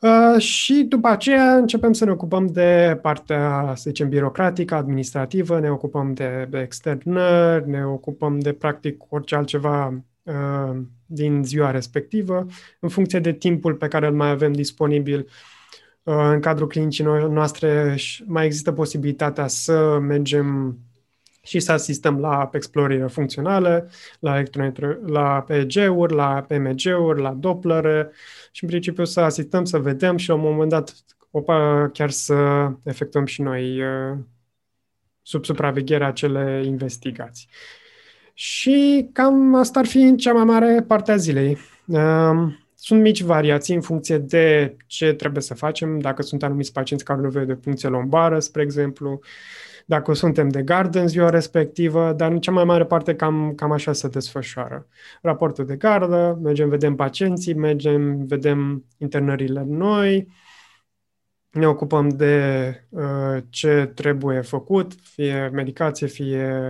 Uh, și după aceea începem să ne ocupăm de partea, să zicem, birocratică, administrativă, ne ocupăm de, de externări, ne ocupăm de practic orice altceva uh, din ziua respectivă, în funcție de timpul pe care îl mai avem disponibil uh, în cadrul clinicii noastre mai există posibilitatea să mergem și să asistăm la explorare funcționale, la, la PEG-uri, la PMG-uri, la Doppler și în principiu să asistăm, să vedem și la un moment dat opa, chiar să efectuăm și noi uh, sub supravegherea acele investigații. Și cam asta ar fi în cea mai mare parte a zilei. Um, sunt mici variații în funcție de ce trebuie să facem, dacă sunt anumiți pacienți care au nevoie de funcție lombară, spre exemplu, dacă suntem de gardă în ziua respectivă, dar în cea mai mare parte cam, cam așa se desfășoară. Raportul de gardă, mergem, vedem pacienții, mergem, vedem internările noi, ne ocupăm de uh, ce trebuie făcut, fie medicație, fie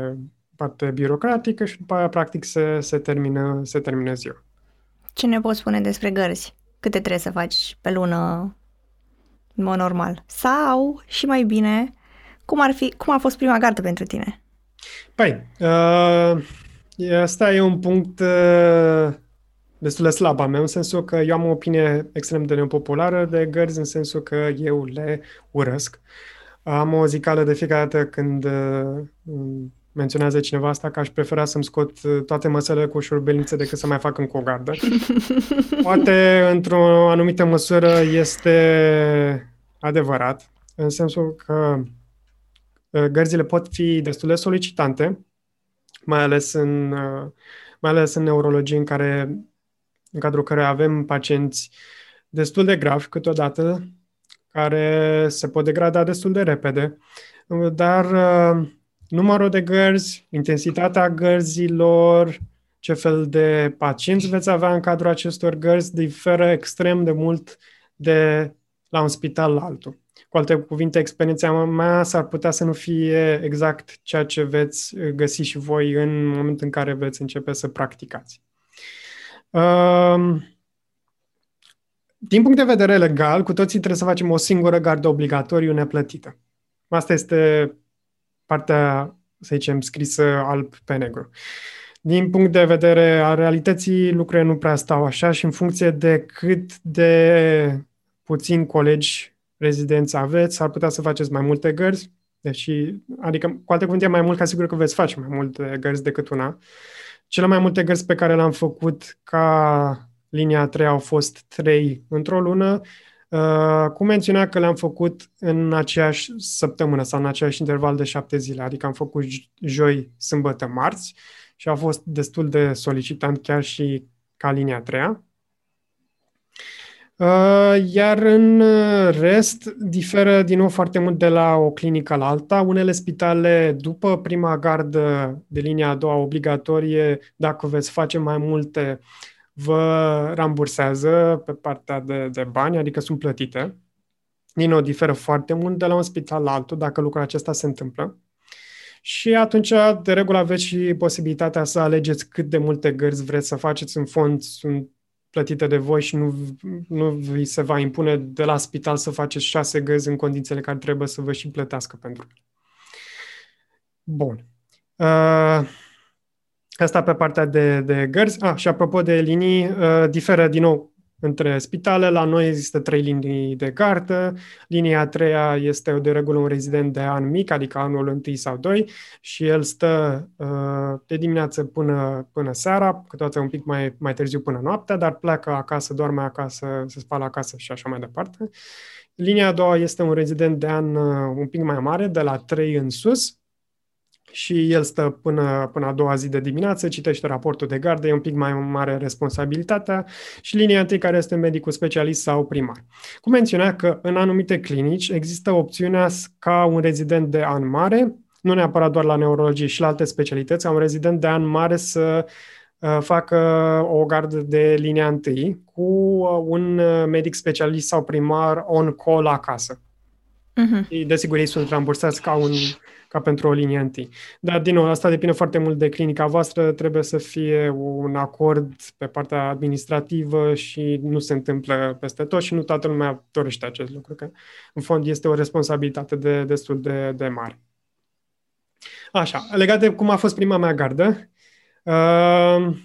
parte birocratică și după aia, practic, se, se, termină, se termină ziua. Ce ne poți spune despre gărzi? Câte trebuie să faci pe lună în mod normal? Sau, și mai bine, cum, ar fi, cum a fost prima gardă pentru tine? Păi, uh, asta e un punct uh, destul de slab al meu, în sensul că eu am o opinie extrem de nepopulară de gărzi, în sensul că eu le urăsc. Am o zicală de fiecare dată când uh, menționează cineva asta că aș prefera să-mi scot uh, toate măsele cu șurubelnițe decât să mai fac încă o gardă. Poate, într-o anumită măsură, este adevărat, în sensul că Uh, gărzile pot fi destul de solicitante, mai ales în, uh, mai ales în neurologie în care în cadrul care avem pacienți destul de gravi câteodată, care se pot degrada destul de repede, dar uh, numărul de gărzi, intensitatea gărzilor, ce fel de pacienți veți avea în cadrul acestor gărzi diferă extrem de mult de la un spital la altul. Cu alte cuvinte, experiența mea s-ar putea să nu fie exact ceea ce veți găsi și voi în momentul în care veți începe să practicați. Um, din punct de vedere legal, cu toții trebuie să facem o singură gardă obligatoriu neplătită. Asta este partea, să zicem, scrisă alb pe negru. Din punct de vedere al realității, lucrurile nu prea stau așa și în funcție de cât de puțin colegi rezidenți aveți, s-ar putea să faceți mai multe gărzi, deși, adică, cu alte cuvinte, mai mult ca sigur că veți face mai multe gărzi decât una. Cele mai multe gărzi pe care le-am făcut ca linia 3 au fost 3 într-o lună, Uh, cum menționa că le-am făcut în aceeași săptămână sau în aceeași interval de șapte zile, adică am făcut joi, sâmbătă, marți și a fost destul de solicitant chiar și ca linia a treia. Uh, iar în rest, diferă din nou foarte mult de la o clinică la alta. Unele spitale, după prima gardă de linia a doua obligatorie, dacă veți face mai multe, vă rambursează pe partea de, de bani, adică sunt plătite. din nou, diferă foarte mult de la un spital la altul dacă lucrul acesta se întâmplă. Și atunci, de regulă, aveți și posibilitatea să alegeți cât de multe gărzi vreți să faceți. În fond, sunt plătite de voi și nu, nu vi se va impune de la spital să faceți șase gărzi în condițiile care trebuie să vă și plătească pentru Bun. Uh, asta pe partea de, de gărzi. Ah, și apropo de linii, uh, diferă din nou între spitale. La noi există trei linii de gardă. Linia a treia este de regulă un rezident de an mic, adică anul întâi sau doi, și el stă uh, de dimineață până, până seara, câteodată un pic mai, mai târziu până noaptea, dar pleacă acasă, doarme acasă, se spală acasă și așa mai departe. Linia a doua este un rezident de an uh, un pic mai mare, de la 3 în sus, și el stă până, până a doua zi de dimineață, citește raportul de gardă, e un pic mai mare responsabilitatea și linia întâi care este medicul specialist sau primar. Cum menționa că în anumite clinici există opțiunea ca un rezident de an mare, nu neapărat doar la neurologie și la alte specialități, ca un rezident de an mare să uh, facă o gardă de linia întâi cu uh, un uh, medic specialist sau primar on-call acasă. Uh-huh. Desigur, ei sunt rambursați ca un ca pentru o linie întâi. Dar, din nou, asta depinde foarte mult de clinica voastră, trebuie să fie un acord pe partea administrativă și nu se întâmplă peste tot și nu toată lumea dorește acest lucru, că în fond este o responsabilitate de, destul de, de mare. Așa, legat de cum a fost prima mea gardă, uh,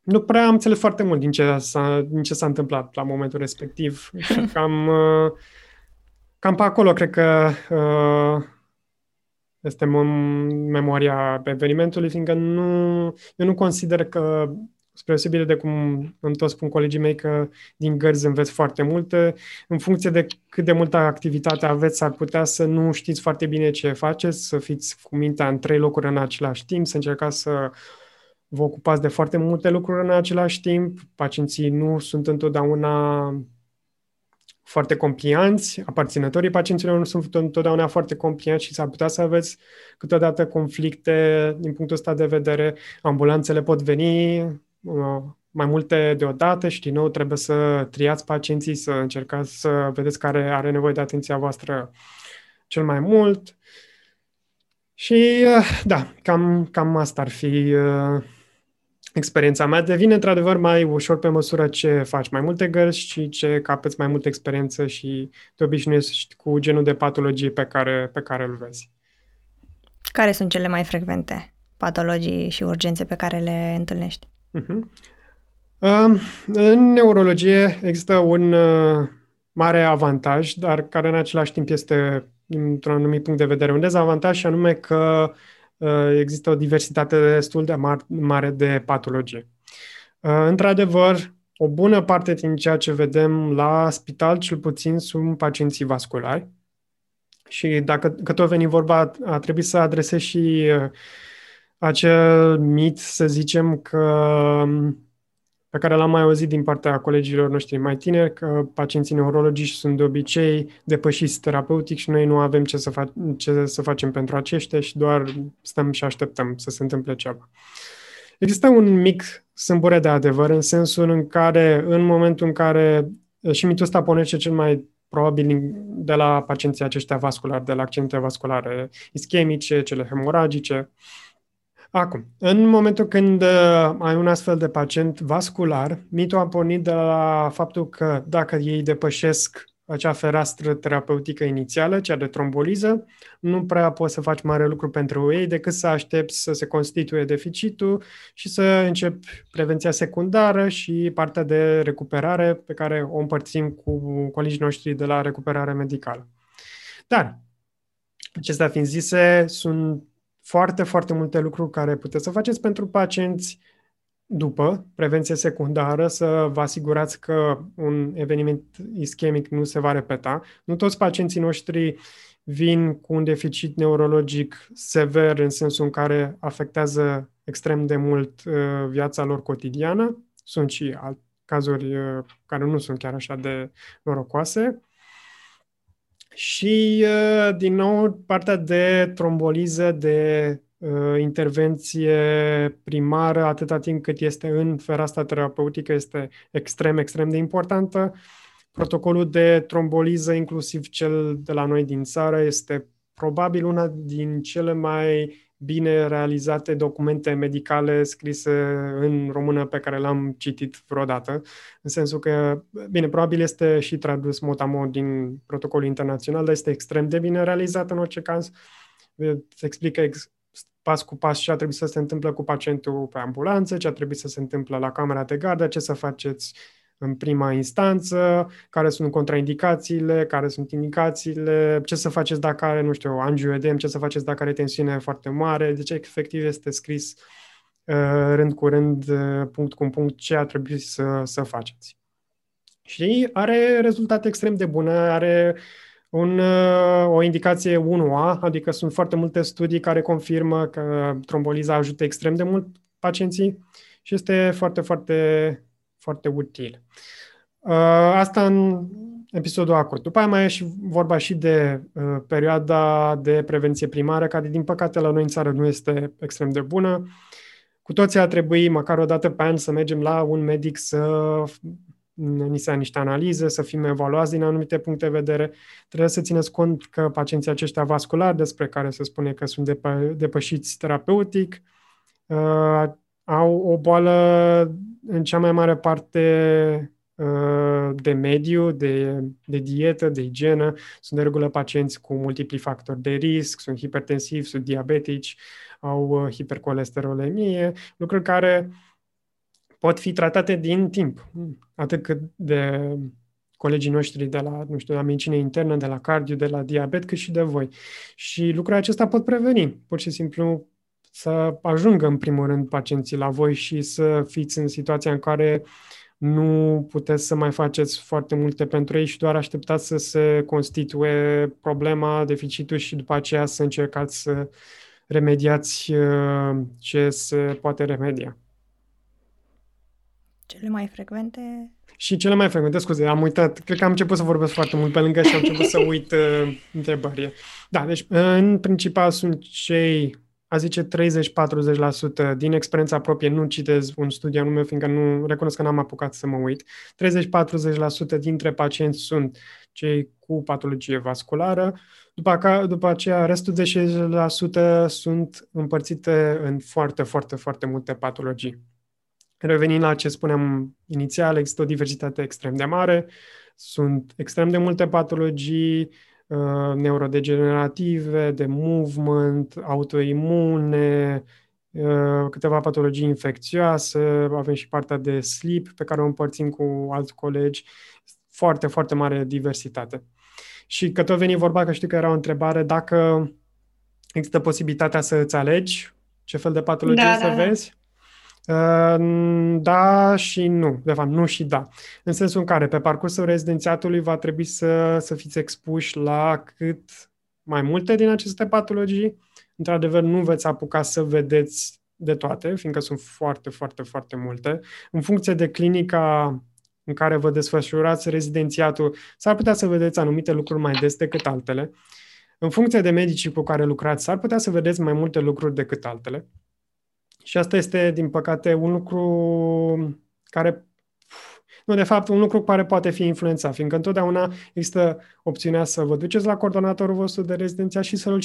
nu prea am înțeles foarte mult din ce s-a, din ce s-a întâmplat la momentul respectiv. Cam, uh, cam pe acolo, cred că uh, este memoria evenimentului, fiindcă nu, eu nu consider că, spre deosebire de cum îmi tot spun colegii mei că din gărzi înveți foarte multe, în funcție de cât de multă activitate aveți, ar putea să nu știți foarte bine ce faceți, să fiți cu mintea în trei locuri în același timp, să încercați să vă ocupați de foarte multe lucruri în același timp. Pacienții nu sunt întotdeauna foarte complianți, aparținătorii pacienților nu sunt întotdeauna foarte complianți și s-ar putea să aveți câteodată conflicte din punctul ăsta de vedere. Ambulanțele pot veni uh, mai multe deodată și din nou trebuie să triați pacienții, să încercați să vedeți care are nevoie de atenția voastră cel mai mult. Și uh, da, cam, cam asta ar fi uh, experiența mea devine într-adevăr mai ușor pe măsură ce faci mai multe gărzi și ce capeți mai multă experiență și te obișnuiești cu genul de patologii pe care, pe care îl vezi. Care sunt cele mai frecvente patologii și urgențe pe care le întâlnești? Uh-huh. Uh, în neurologie există un uh, mare avantaj, dar care în același timp este, într-un anumit punct de vedere, un dezavantaj și anume că uh, Uh, există o diversitate destul de mare de patologie. Uh, într-adevăr, o bună parte din ceea ce vedem la spital, cel puțin, sunt pacienții vasculari. Și dacă că tot veni vorba, a trebuit să adresez și uh, acel mit, să zicem, că um, pe care l-am mai auzit din partea colegilor noștri mai tineri, că pacienții neurologici sunt de obicei depășiți terapeutic și noi nu avem ce să, fa- ce să facem pentru aceștia și doar stăm și așteptăm să se întâmple ceva. Există un mic sâmbure de adevăr în sensul în care, în momentul în care, și mitul ăsta pornește cel mai probabil de la pacienții aceștia vasculari, de la accidente vasculare ischemice, cele hemoragice, Acum, în momentul când uh, ai un astfel de pacient vascular, mitul a pornit de la faptul că dacă ei depășesc acea fereastră terapeutică inițială, cea de tromboliză, nu prea poți să faci mare lucru pentru ei decât să aștepți să se constituie deficitul și să începi prevenția secundară și partea de recuperare pe care o împărțim cu colegii noștri de la recuperare medicală. Dar, acestea fiind zise, sunt foarte, foarte multe lucruri care puteți să faceți pentru pacienți după prevenție secundară, să vă asigurați că un eveniment ischemic nu se va repeta. Nu toți pacienții noștri vin cu un deficit neurologic sever în sensul în care afectează extrem de mult uh, viața lor cotidiană. Sunt și alt, cazuri uh, care nu sunt chiar așa de norocoase. Și, uh, din nou, partea de tromboliză, de uh, intervenție primară, atâta timp cât este în fereastra terapeutică, este extrem, extrem de importantă. protocolul de tromboliză, inclusiv cel de la noi din țară, este probabil una din cele mai bine realizate documente medicale scrise în română pe care l-am citit vreodată, în sensul că, bine, probabil este și tradus motamo din protocolul internațional, dar este extrem de bine realizat în orice caz. Se explică ex- pas cu pas ce a trebuit să se întâmple cu pacientul pe ambulanță, ce a trebuit să se întâmple la camera de gardă, ce să faceți în prima instanță, care sunt contraindicațiile, care sunt indicațiile, ce să faceți dacă are, nu știu, angioedem, ce să faceți dacă are tensiune foarte mare. Deci, efectiv, este scris uh, rând cu rând, uh, punct cu punct, ce ar trebui să, să faceți. Și are rezultate extrem de bune, are un, uh, o indicație 1A, adică sunt foarte multe studii care confirmă că tromboliza ajută extrem de mult pacienții și este foarte, foarte foarte util. Uh, asta în episodul acut. După aia mai e și vorba și de uh, perioada de prevenție primară, care din păcate la noi în țară nu este extrem de bună. Cu toții ar trebui măcar o dată pe an să mergem la un medic să ni se ia niște analize, să fim evaluați din anumite puncte de vedere. Trebuie să țineți cont că pacienții aceștia vasculari, despre care se spune că sunt depă- depășiți terapeutic, uh, au o boală în cea mai mare parte uh, de mediu, de, de dietă, de igienă. Sunt de regulă pacienți cu multipli factori de risc, sunt hipertensivi, sunt diabetici, au uh, hipercolesterolemie, lucruri care pot fi tratate din timp, atât cât de colegii noștri de la, nu știu, de la medicină internă, de la cardio, de la diabet, cât și de voi. Și lucrurile acestea pot preveni. Pur și simplu să ajungă în primul rând pacienții la voi și să fiți în situația în care nu puteți să mai faceți foarte multe pentru ei și doar așteptați să se constituie problema, deficitul și după aceea să încercați să remediați uh, ce se poate remedia. Cele mai frecvente? Și cele mai frecvente, scuze, am uitat, cred că am început să vorbesc foarte mult pe lângă și am început să uit uh, întrebări. Da, deci în principal sunt cei a zice 30-40% din experiența proprie, nu citez un studiu anume, fiindcă nu recunosc că n-am apucat să mă uit, 30-40% dintre pacienți sunt cei cu patologie vasculară, după, ca, după aceea restul de 60% sunt împărțite în foarte, foarte, foarte multe patologii. Revenind la ce spuneam inițial, există o diversitate extrem de mare, sunt extrem de multe patologii, Uh, neurodegenerative, de movement, autoimune, uh, câteva patologii infecțioase, avem și partea de sleep pe care o împărțim cu alți colegi, foarte, foarte mare diversitate. Și că tot veni vorba, că știu că era o întrebare, dacă există posibilitatea să îți alegi ce fel de patologie da, să da, da. vezi? Da. Da și nu. De fapt, nu și da. În sensul în care, pe parcursul rezidențiatului, va trebui să, să fiți expuși la cât mai multe din aceste patologii. Într-adevăr, nu veți apuca să vedeți de toate, fiindcă sunt foarte, foarte, foarte multe. În funcție de clinica în care vă desfășurați rezidențiatul, s-ar putea să vedeți anumite lucruri mai des decât altele. În funcție de medicii cu care lucrați, s-ar putea să vedeți mai multe lucruri decât altele. Și asta este, din păcate, un lucru care nu, de fapt, un lucru care poate fi influențat, fiindcă întotdeauna există opțiunea să vă duceți la coordonatorul vostru de rezidenția și să,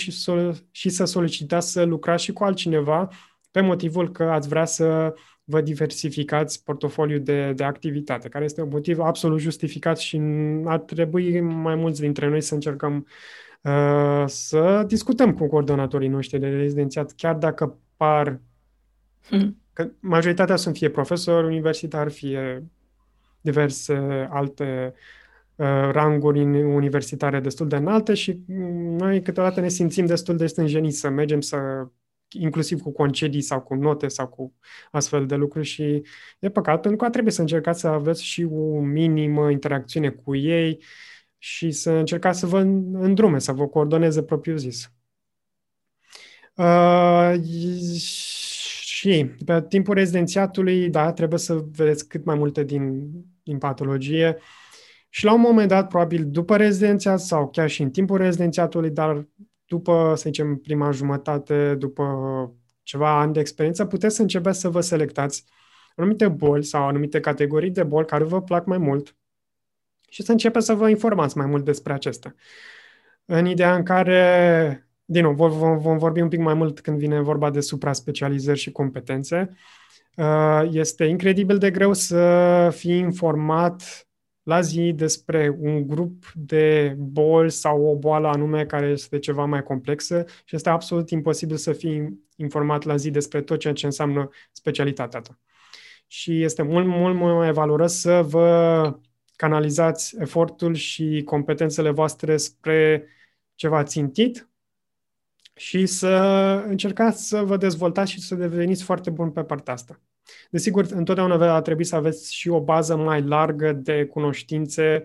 și să solicitați să lucrați și cu altcineva pe motivul că ați vrea să vă diversificați portofoliul de, de activitate, care este un motiv absolut justificat și ar trebui mai mulți dintre noi să încercăm uh, să discutăm cu coordonatorii noștri de rezidențiat, chiar dacă par Hmm. Că majoritatea sunt fie profesori universitari, fie diverse alte uh, ranguri universitare destul de înalte și noi câteodată ne simțim destul de stânjeniți să mergem să inclusiv cu concedii sau cu note sau cu astfel de lucruri și e păcat pentru că trebuie să încercați să aveți și o minimă interacțiune cu ei și să încercați să vă îndrume, să vă coordoneze propriu zis. Uh, și pe timpul rezidențiatului, da, trebuie să vedeți cât mai multe din, din patologie și la un moment dat, probabil după rezidențiat sau chiar și în timpul rezidențiatului, dar după, să zicem, prima jumătate, după ceva ani de experiență, puteți să începeți să vă selectați anumite boli sau anumite categorii de boli care vă plac mai mult și să începeți să vă informați mai mult despre acestea. În ideea în care, din nou, vom, vom vorbi un pic mai mult când vine vorba de supra-specializări și competențe, uh, este incredibil de greu să fii informat la zi despre un grup de boli sau o boală anume care este ceva mai complexă și este absolut imposibil să fii informat la zi despre tot ceea ce înseamnă specialitatea ta. Și este mult, mult, mult mai valoros să vă canalizați efortul și competențele voastre spre ceva țintit și să încercați să vă dezvoltați și să deveniți foarte buni pe partea asta. Desigur, întotdeauna va trebui să aveți și o bază mai largă de cunoștințe.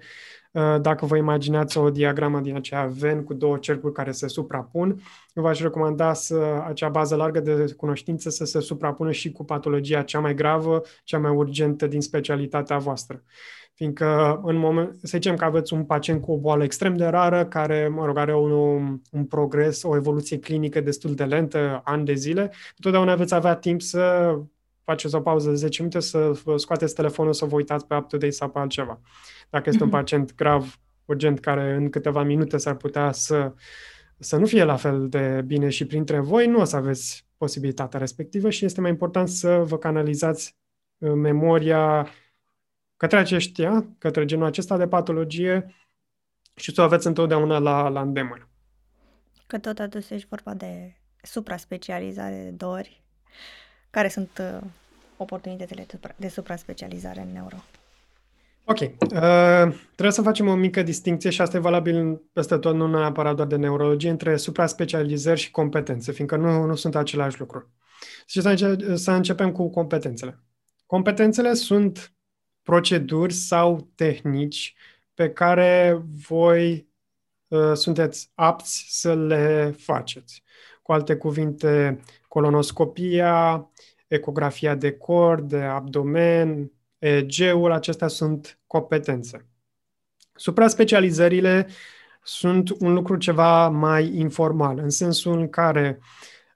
Uh, dacă vă imaginați o diagramă din aceea Venn cu două cercuri care se suprapun, v-aș recomanda să acea bază largă de cunoștințe să se suprapună și cu patologia cea mai gravă, cea mai urgentă din specialitatea voastră. Fiindcă în moment, să zicem că aveți un pacient cu o boală extrem de rară, care, mă rog, are un, un progres, o evoluție clinică destul de lentă, ani de zile, întotdeauna veți avea timp să faceți o pauză de 10 minute, să scoateți telefonul, să vă uitați pe UpToDate sau pe altceva. Dacă este un mhm. pacient grav, urgent, care în câteva minute s-ar putea să, să nu fie la fel de bine și printre voi, nu o să aveți posibilitatea respectivă și este mai important să vă canalizați uh, memoria către aceștia, către genul acesta de patologie și să o aveți întotdeauna la, la îndemână. Că tot adus ești vorba de supra-specializare de dori, care sunt uh, oportunitățile de supra-specializare în neuro? Ok. Uh, trebuie să facem o mică distinție și asta e valabil peste tot, nu neapărat doar de neurologie, între supra-specializări și competențe, fiindcă nu, nu sunt același lucru. Și să, înce- să începem cu competențele. Competențele sunt proceduri sau tehnici pe care voi uh, sunteți apți să le faceți. Cu alte cuvinte, colonoscopia, ecografia de cor, de abdomen, EEG-ul, acestea sunt competențe. Supra-specializările sunt un lucru ceva mai informal, în sensul în care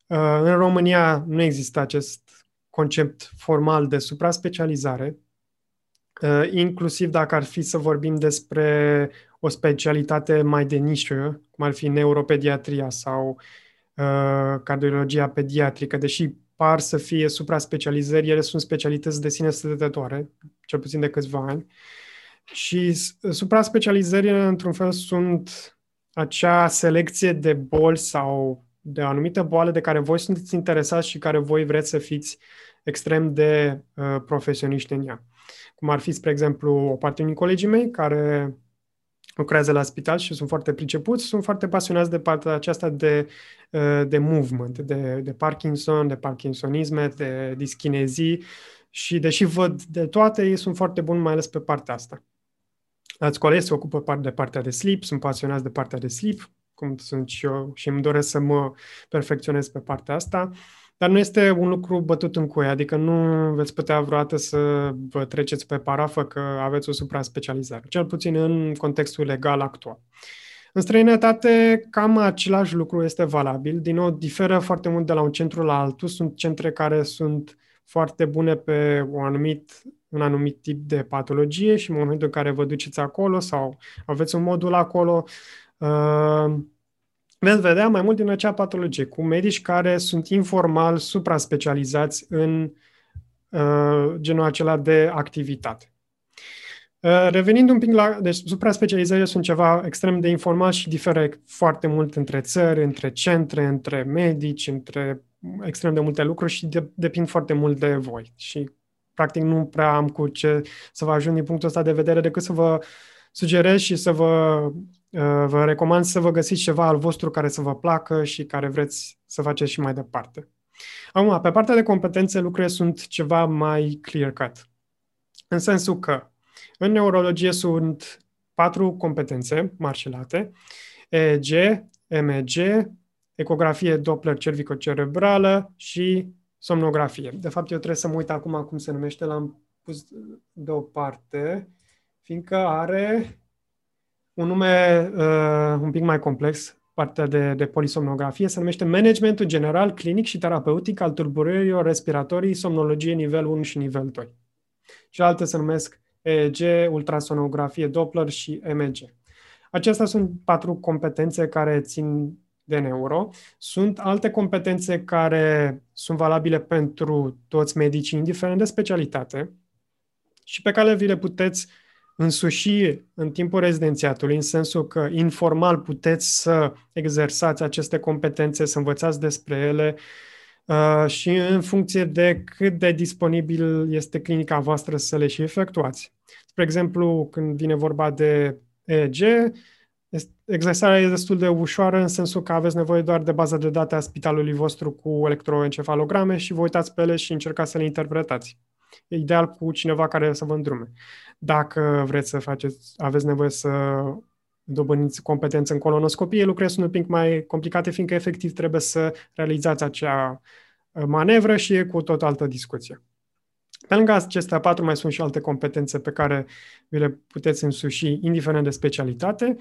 uh, în România nu există acest concept formal de supra-specializare, uh, inclusiv dacă ar fi să vorbim despre o specialitate mai de nișă, cum ar fi neuropediatria sau uh, cardiologia pediatrică, deși par să fie supra-specializări, ele sunt specialități de sine stătătoare, cel puțin de câțiva ani. Și supra-specializările, într-un fel, sunt acea selecție de boli sau de anumite boală de care voi sunteți interesați și care voi vreți să fiți extrem de uh, profesioniști în ea. Cum ar fi, spre exemplu, o parte din colegii mei care lucrează la spital și sunt foarte pricepuți, sunt foarte pasionați de partea aceasta de, uh, de movement, de, de Parkinson, de Parkinsonisme, de dischinezii și deși văd de toate, ei sunt foarte buni mai ales pe partea asta. Alți colegi se ocupă de partea de sleep, sunt pasionați de partea de sleep, cum sunt și eu și îmi doresc să mă perfecționez pe partea asta. Dar nu este un lucru bătut în cuie, adică nu veți putea vreodată să vă treceți pe parafă că aveți o supra-specializare, cel puțin în contextul legal actual. În străinătate, cam același lucru este valabil. Din nou, diferă foarte mult de la un centru la altul. Sunt centre care sunt foarte bune pe un anumit, un anumit tip de patologie și în momentul în care vă duceți acolo sau aveți un modul acolo, uh, veți vedea mai mult din acea patologie, cu medici care sunt informal supra-specializați în uh, genul acela de activitate. Uh, revenind un pic la... Deci, supra-specializările sunt ceva extrem de informal și diferă foarte mult între țări, între centre, între medici, între extrem de multe lucruri și de, depind foarte mult de voi. Și, practic, nu prea am cu ce să vă ajung din punctul ăsta de vedere decât să vă sugerez și să vă Uh, vă recomand să vă găsiți ceva al vostru care să vă placă și care vreți să faceți și mai departe. Acum, pe partea de competențe, lucrurile sunt ceva mai clear-cut. În sensul că în neurologie sunt patru competențe marșelate, EEG, MEG, ecografie Doppler cervicocerebrală și somnografie. De fapt, eu trebuie să mă uit acum cum se numește, l-am pus deoparte, fiindcă are un nume uh, un pic mai complex, partea de, de polisomnografie, se numește Managementul General, Clinic și Terapeutic al Tulburărilor Respiratorii, Somnologie nivel 1 și nivel 2. Celelalte se numesc EEG, ultrasonografie Doppler și MEG. Acestea sunt patru competențe care țin de neuro. Sunt alte competențe care sunt valabile pentru toți medicii, indiferent de specialitate, și pe care vi le puteți însuși în timpul rezidențiatului, în sensul că informal puteți să exersați aceste competențe, să învățați despre ele uh, și în funcție de cât de disponibil este clinica voastră să le și efectuați. Spre exemplu, când vine vorba de EEG, exersarea e destul de ușoară în sensul că aveți nevoie doar de baza de date a spitalului vostru cu electroencefalograme și vă uitați pe ele și încercați să le interpretați. E ideal cu cineva care să vă îndrume. Dacă vreți să faceți, aveți nevoie să dobândiți competențe în colonoscopie, lucrurile sunt un pic mai complicate, fiindcă efectiv trebuie să realizați acea uh, manevră și e cu o tot altă discuție. Pe lângă acestea patru mai sunt și alte competențe pe care vi le puteți însuși indiferent de specialitate.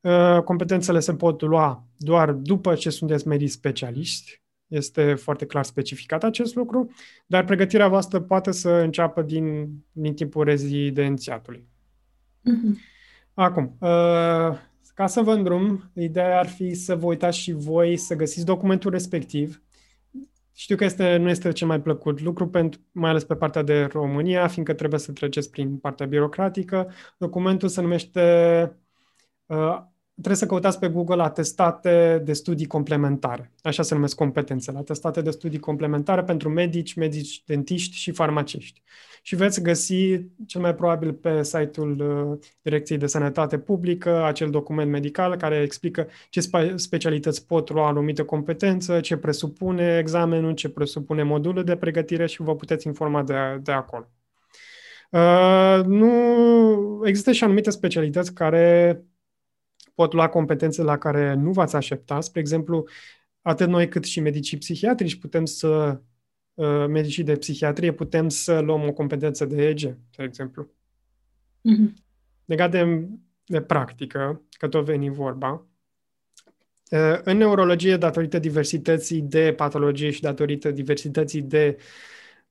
Uh, competențele se pot lua doar după ce sunteți medici specialiști, este foarte clar specificat acest lucru, dar pregătirea voastră poate să înceapă din, din timpul rezidențiatului. Mm-hmm. Acum, uh, ca să vă îndrum, ideea ar fi să vă uitați și voi să găsiți documentul respectiv. Știu că este, nu este cel mai plăcut lucru, pentru, mai ales pe partea de România, fiindcă trebuie să treceți prin partea birocratică. Documentul se numește uh, trebuie să căutați pe Google atestate de studii complementare. Așa se numesc competențele. Atestate de studii complementare pentru medici, medici dentiști și farmaciști. Și veți găsi cel mai probabil pe site-ul uh, Direcției de Sănătate Publică acel document medical care explică ce specialități pot lua anumite competență, ce presupune examenul, ce presupune modulul de pregătire și vă puteți informa de, de acolo. Uh, nu există și anumite specialități care pot lua competențe la care nu v-ați aștepta. Spre exemplu, atât noi cât și medicii psihiatrici putem să, uh, medicii de psihiatrie, putem să luăm o competență de EG, de exemplu. Mm-hmm. Legat de, de practică, că tot veni vorba, uh, în neurologie, datorită diversității de patologie și datorită diversității de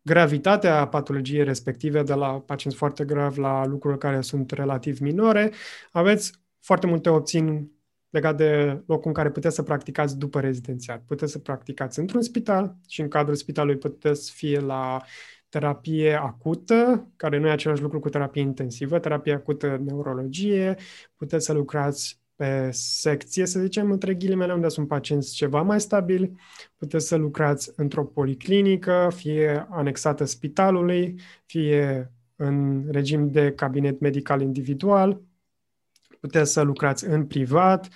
gravitatea patologiei respective, de la pacienți foarte gravi la lucruri care sunt relativ minore, aveți foarte multe opțiuni legat de locul în care puteți să practicați după rezidențiat. Puteți să practicați într-un spital și în cadrul spitalului puteți fi la terapie acută, care nu e același lucru cu terapie intensivă, terapie acută neurologie, puteți să lucrați pe secție, să zicem, între ghilimele, unde sunt pacienți ceva mai stabili, puteți să lucrați într-o policlinică, fie anexată spitalului, fie în regim de cabinet medical individual, puteți să lucrați în privat,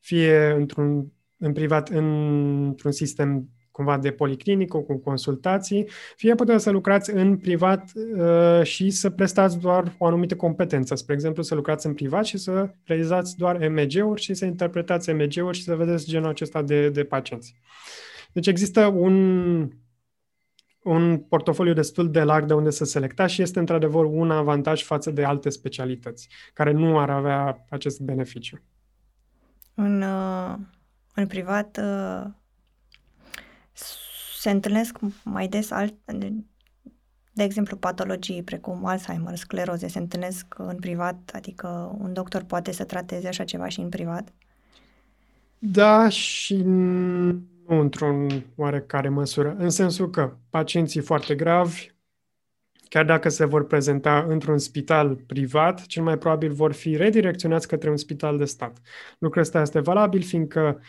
fie într-un, în privat într-un sistem cumva de policlinică cu consultații, fie puteți să lucrați în privat uh, și să prestați doar o anumită competență. Spre exemplu, să lucrați în privat și să realizați doar MG-uri și să interpretați MG-uri și să vedeți genul acesta de, de pacienți. Deci există un, un portofoliu destul de larg de unde să selecta și este într-adevăr un avantaj față de alte specialități care nu ar avea acest beneficiu. În, uh, în privat uh, se întâlnesc mai des alte, de exemplu, patologii precum Alzheimer, scleroze, se întâlnesc în privat, adică un doctor poate să trateze așa ceva și în privat? Da și nu într-un oarecare măsură, în sensul că pacienții foarte gravi, chiar dacă se vor prezenta într-un spital privat, cel mai probabil vor fi redirecționați către un spital de stat. Lucrul ăsta este valabil fiindcă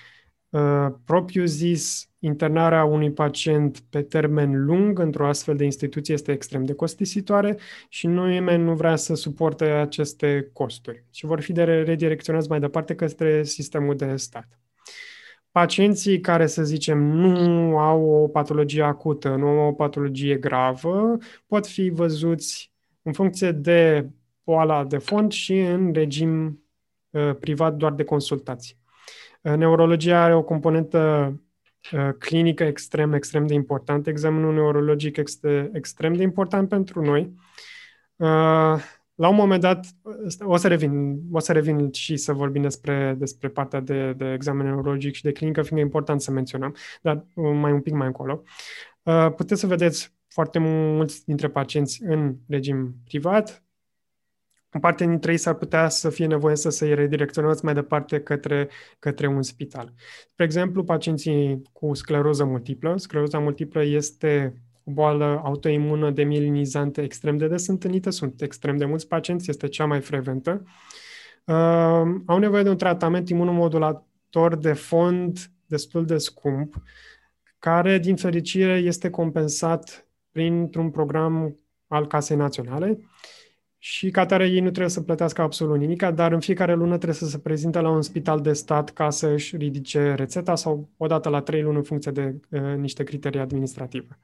uh, propriu zis, internarea unui pacient pe termen lung într-o astfel de instituție este extrem de costisitoare și nu nimeni nu vrea să suporte aceste costuri și vor fi de redirecționați mai departe către sistemul de stat. Pacienții care, să zicem, nu au o patologie acută, nu au o patologie gravă, pot fi văzuți în funcție de boala de fond și în regim uh, privat doar de consultații. Uh, neurologia are o componentă uh, clinică extrem, extrem de importantă. Examenul neurologic este extrem de important pentru noi. Uh, la un moment dat, o să revin, o să revin și să vorbim despre, despre partea de, de examen neurologic și de clinică, fiindcă e important să menționăm, dar uh, mai un pic mai încolo. Uh, puteți să vedeți foarte mulți dintre pacienți în regim privat, în parte dintre ei s-ar putea să fie nevoie să se redirecționați mai departe către, către un spital. Spre exemplu, pacienții cu scleroză multiplă. Scleroza multiplă este o boală autoimună demilinizantă extrem de des întâlnită, sunt extrem de mulți pacienți, este cea mai frecventă. Uh, au nevoie de un tratament imunomodulator de fond destul de scump, care, din fericire, este compensat printr-un program al Casei Naționale și ca tare ei nu trebuie să plătească absolut nimic, dar în fiecare lună trebuie să se prezinte la un spital de stat ca să își ridice rețeta sau o dată la trei luni în funcție de uh, niște criterii administrative.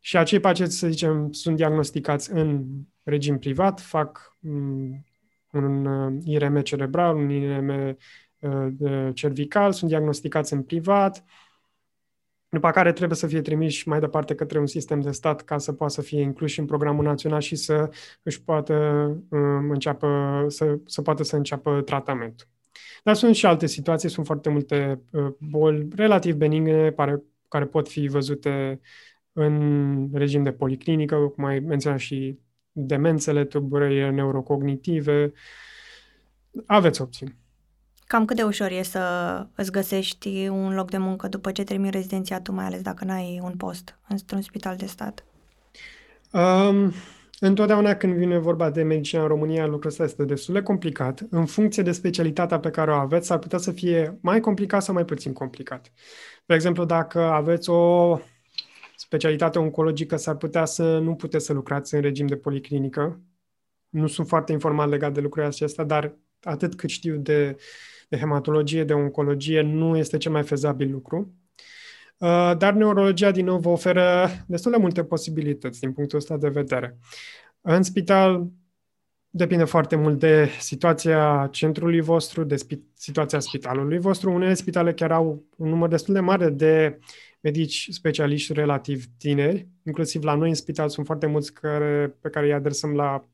Și acei pacienți, să zicem, sunt diagnosticați în regim privat, fac um, un uh, IRM cerebral, un IRM uh, cervical, sunt diagnosticați în privat, după care trebuie să fie trimiși mai departe către un sistem de stat ca să poată să fie incluși în programul național și să își poată um, înceapă, să, să poată să înceapă tratamentul. Dar sunt și alte situații, sunt foarte multe uh, boli relativ benigne care, care pot fi văzute în regim de policlinică, cum ai menționat și demențele, tulburările neurocognitive. Aveți opțiuni. Cam cât de ușor e să îți găsești un loc de muncă după ce termini rezidențiatul, mai ales dacă n-ai un post într-un spital de stat? Um, întotdeauna când vine vorba de medicina în România, lucrul ăsta este destul de complicat. În funcție de specialitatea pe care o aveți, ar putea să fie mai complicat sau mai puțin complicat. De exemplu, dacă aveți o specialitate oncologică, s-ar putea să nu puteți să lucrați în regim de policlinică. Nu sunt foarte informat legat de lucrurile acestea, dar atât cât știu de de hematologie, de oncologie, nu este cel mai fezabil lucru. Uh, dar neurologia, din nou, vă oferă destul de multe posibilități din punctul ăsta de vedere. În spital depinde foarte mult de situația centrului vostru, de spi- situația spitalului vostru. Unele spitale chiar au un număr destul de mare de medici specialiști relativ tineri. Inclusiv la noi în spital sunt foarte mulți care, pe care îi adresăm la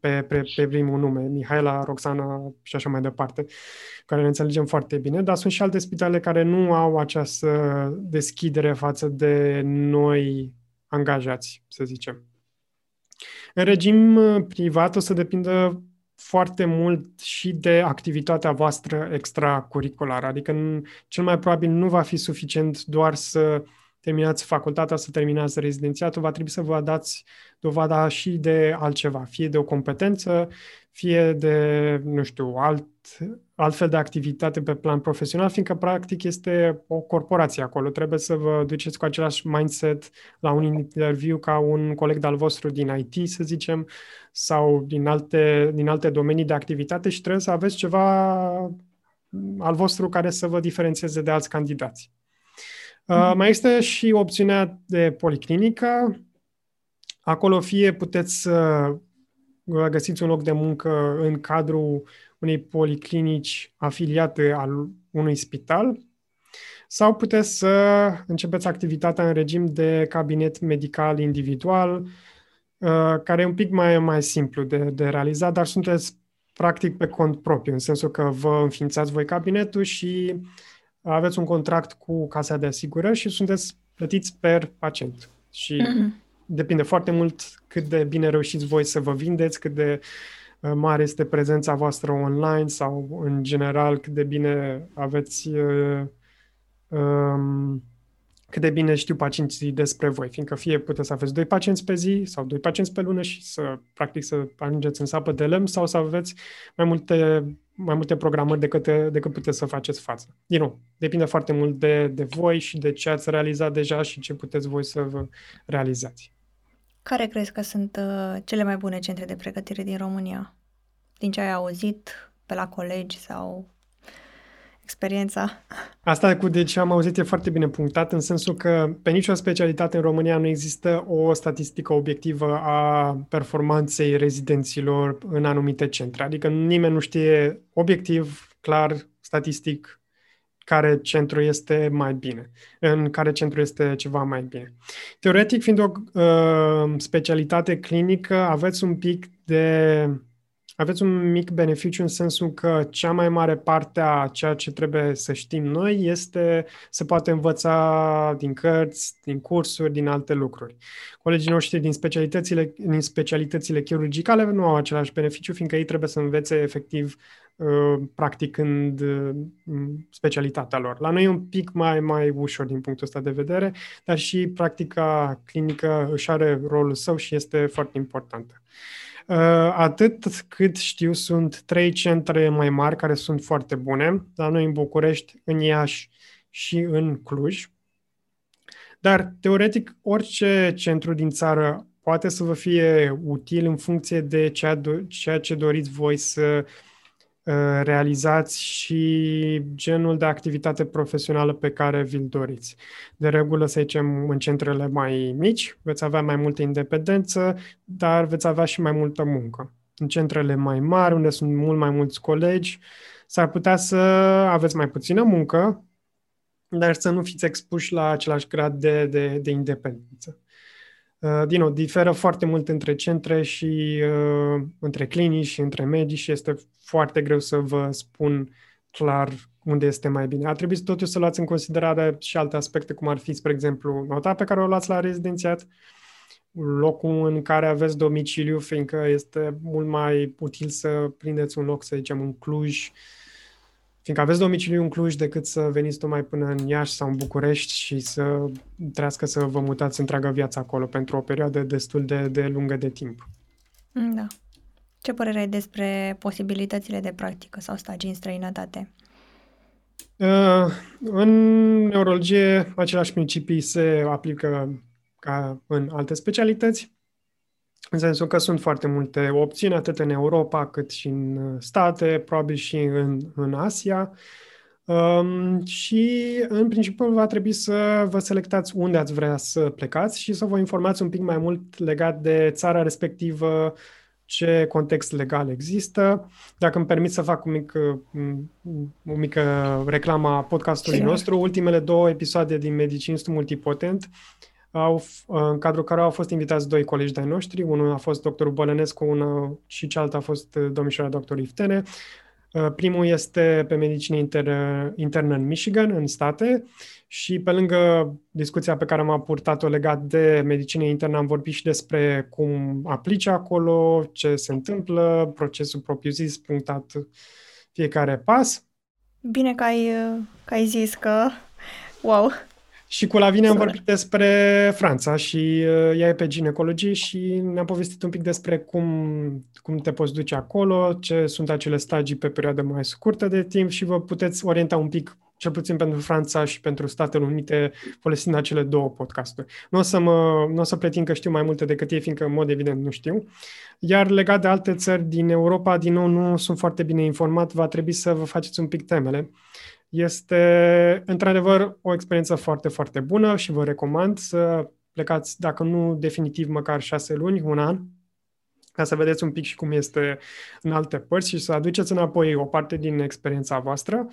pe, pe, pe primul nume, Mihaela, Roxana și așa mai departe, care ne înțelegem foarte bine, dar sunt și alte spitale care nu au această deschidere față de noi angajați, să zicem. În regim uh, privat o să depindă foarte mult și de activitatea voastră extracurriculară, adică cel mai probabil nu va fi suficient doar să terminați facultatea, să terminați rezidențiatul, va trebui să vă dați dovada și de altceva, fie de o competență, fie de, nu știu, alt, altfel de activitate pe plan profesional, fiindcă practic este o corporație acolo. Trebuie să vă duceți cu același mindset la un interviu ca un coleg de-al vostru din IT, să zicem, sau din alte, din alte domenii de activitate și trebuie să aveți ceva al vostru care să vă diferențieze de alți candidați. Uh, mai este și opțiunea de policlinică. Acolo fie puteți să găsiți un loc de muncă în cadrul unei policlinici afiliate al unui spital sau puteți să începeți activitatea în regim de cabinet medical individual, uh, care e un pic mai, mai simplu de, de realizat, dar sunteți practic pe cont propriu, în sensul că vă înființați voi cabinetul și aveți un contract cu casa de asigurări și sunteți plătiți per pacient. Și mm-hmm. depinde foarte mult cât de bine reușiți voi să vă vindeți, cât de uh, mare este prezența voastră online sau, în general, cât de bine aveți uh, um, cât de bine știu pacienții despre voi, fiindcă fie puteți să aveți doi pacienți pe zi sau doi pacienți pe lună și să, practic, să ajungeți în sapă de lemn sau să aveți mai multe, mai multe programări decât, decât puteți să faceți față. Din nou, depinde foarte mult de, de voi și de ce ați realizat deja și ce puteți voi să vă realizați. Care crezi că sunt uh, cele mai bune centre de pregătire din România? Din ce ai auzit pe la colegi sau experiența. Asta cu de ce am auzit e foarte bine punctat, în sensul că pe nicio specialitate în România nu există o statistică obiectivă a performanței rezidenților în anumite centre. Adică nimeni nu știe obiectiv, clar, statistic, care centru este mai bine, în care centru este ceva mai bine. Teoretic, fiind o uh, specialitate clinică, aveți un pic de aveți un mic beneficiu în sensul că cea mai mare parte a ceea ce trebuie să știm noi este să poate învăța din cărți, din cursuri, din alte lucruri. Colegii noștri din specialitățile, din specialitățile chirurgicale nu au același beneficiu, fiindcă ei trebuie să învețe efectiv uh, practicând uh, specialitatea lor. La noi e un pic mai, mai ușor din punctul ăsta de vedere, dar și practica clinică își are rolul său și este foarte importantă. Uh, atât cât știu, sunt trei centre mai mari care sunt foarte bune, la noi în București, în Iași și în Cluj. Dar, teoretic, orice centru din țară poate să vă fie util în funcție de ceea ce doriți voi să Uh, realizați și genul de activitate profesională pe care vi-l doriți. De regulă, să zicem, în centrele mai mici veți avea mai multă independență, dar veți avea și mai multă muncă. În centrele mai mari, unde sunt mult mai mulți colegi, s-ar putea să aveți mai puțină muncă, dar să nu fiți expuși la același grad de, de, de independență. Uh, din nou, diferă foarte mult între centre și uh, între clinici și între medici și este foarte greu să vă spun clar unde este mai bine. A trebuit totuși să luați în considerare și alte aspecte, cum ar fi, spre exemplu, nota pe care o luați la rezidențiat, locul în care aveți domiciliu, fiindcă este mult mai util să prindeți un loc, să zicem, în Cluj, fiindcă aveți domiciliu în Cluj decât să veniți mai până în Iași sau în București și să trească să vă mutați întreaga viață acolo pentru o perioadă destul de, de lungă de timp. Mm, da. Ce părere ai despre posibilitățile de practică sau stagii în străinătate? Uh, în neurologie, același principii se aplică ca în alte specialități, în sensul că sunt foarte multe opțiuni, atât în Europa cât și în state, probabil și în, în Asia. Um, și, în principiu, va trebui să vă selectați unde ați vrea să plecați și să vă informați un pic mai mult legat de țara respectivă, ce context legal există. Dacă îmi permit să fac un mic, o mică reclamă a podcastului nostru, ultimele două episoade din Medicinistul Multipotent au, în cadrul care au fost invitați doi colegi de-ai noștri. Unul a fost doctorul Bălănescu una, și cealaltă a fost domnișoara doctor Iftene. Uh, primul este pe medicină internă, internă în Michigan, în state, și pe lângă discuția pe care am purtat-o legat de medicină internă, am vorbit și despre cum aplice acolo, ce se întâmplă, procesul propriu-zis, punctat fiecare pas. Bine că ai, că ai zis că, wow, și cu Lavinia am vorbit despre Franța și uh, ea e pe ginecologie și ne-a povestit un pic despre cum, cum te poți duce acolo, ce sunt acele stagii pe perioadă mai scurtă de timp și vă puteți orienta un pic, cel puțin pentru Franța și pentru Statele Unite, folosind acele două podcasturi. Nu o să, mă, nu o să pretind că știu mai multe decât ei, fiindcă în mod evident nu știu. Iar legat de alte țări din Europa, din nou, nu sunt foarte bine informat, va trebui să vă faceți un pic temele. Este, într-adevăr, o experiență foarte, foarte bună și vă recomand să plecați, dacă nu definitiv, măcar șase luni, un an, ca să vedeți un pic și cum este în alte părți și să aduceți înapoi o parte din experiența voastră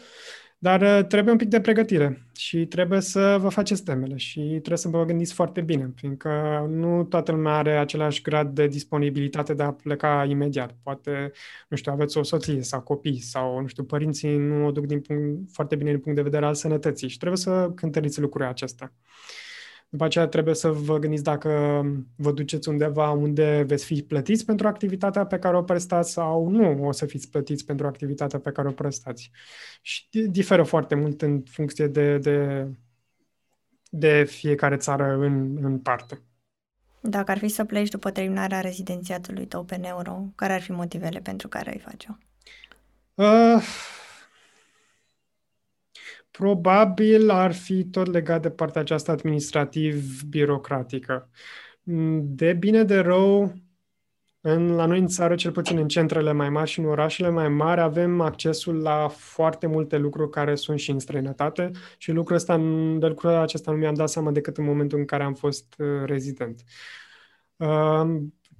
dar uh, trebuie un pic de pregătire și trebuie să vă faceți temele și trebuie să vă gândiți foarte bine, fiindcă nu toată lumea are același grad de disponibilitate de a pleca imediat. Poate, nu știu, aveți o soție sau copii sau, nu știu, părinții nu o duc din punct, foarte bine din punct de vedere al sănătății și trebuie să cântăriți lucrurile acestea. După aceea trebuie să vă gândiți dacă vă duceți undeva unde veți fi plătiți pentru activitatea pe care o prestați sau nu o să fiți plătiți pentru activitatea pe care o prestați. Și diferă foarte mult în funcție de, de, de fiecare țară în, în parte. Dacă ar fi să pleci după terminarea rezidențiatului tău pe neuro, care ar fi motivele pentru care ai face-o? Uh, Probabil ar fi tot legat de partea aceasta administrativ-birocratică. De bine de rău, în, la noi în țară, cel puțin în centrele mai mari și în orașele mai mari, avem accesul la foarte multe lucruri care sunt și în străinătate și lucrul ăsta, de lucrul acesta nu mi-am dat seama decât în momentul în care am fost uh, rezident.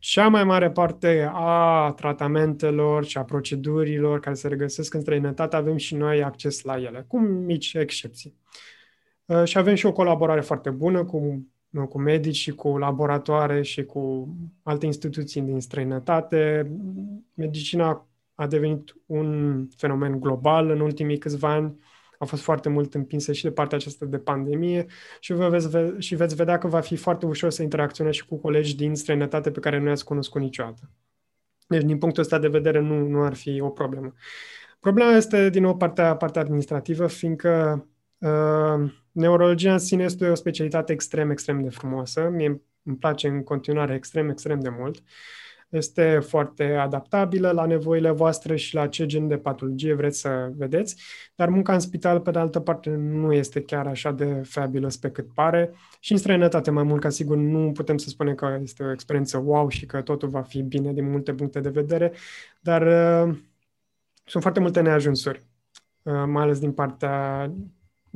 Uh, cea mai mare parte a tratamentelor și a procedurilor care se regăsesc în străinătate avem și noi acces la ele, cu mici excepții. Uh, și avem și o colaborare foarte bună cu nu, cu medici și cu laboratoare și cu alte instituții din străinătate. Medicina a devenit un fenomen global în ultimii câțiva ani, a fost foarte mult împinsă și de partea aceasta de pandemie și, vă veți, ve- și veți vedea că va fi foarte ușor să interacționezi și cu colegi din străinătate pe care nu i-ați cunoscut niciodată. Deci, din punctul ăsta de vedere, nu, nu ar fi o problemă. Problema este, din nou, partea, partea administrativă, fiindcă uh, neurologia în sine este o specialitate extrem, extrem de frumoasă. Mie îmi place în continuare extrem, extrem de mult. Este foarte adaptabilă la nevoile voastre și la ce gen de patologie vreți să vedeți, dar munca în spital, pe de altă parte, nu este chiar așa de fabulous pe cât pare și în străinătate, mai mult ca sigur, nu putem să spunem că este o experiență wow și că totul va fi bine din multe puncte de vedere, dar uh, sunt foarte multe neajunsuri, uh, mai ales din partea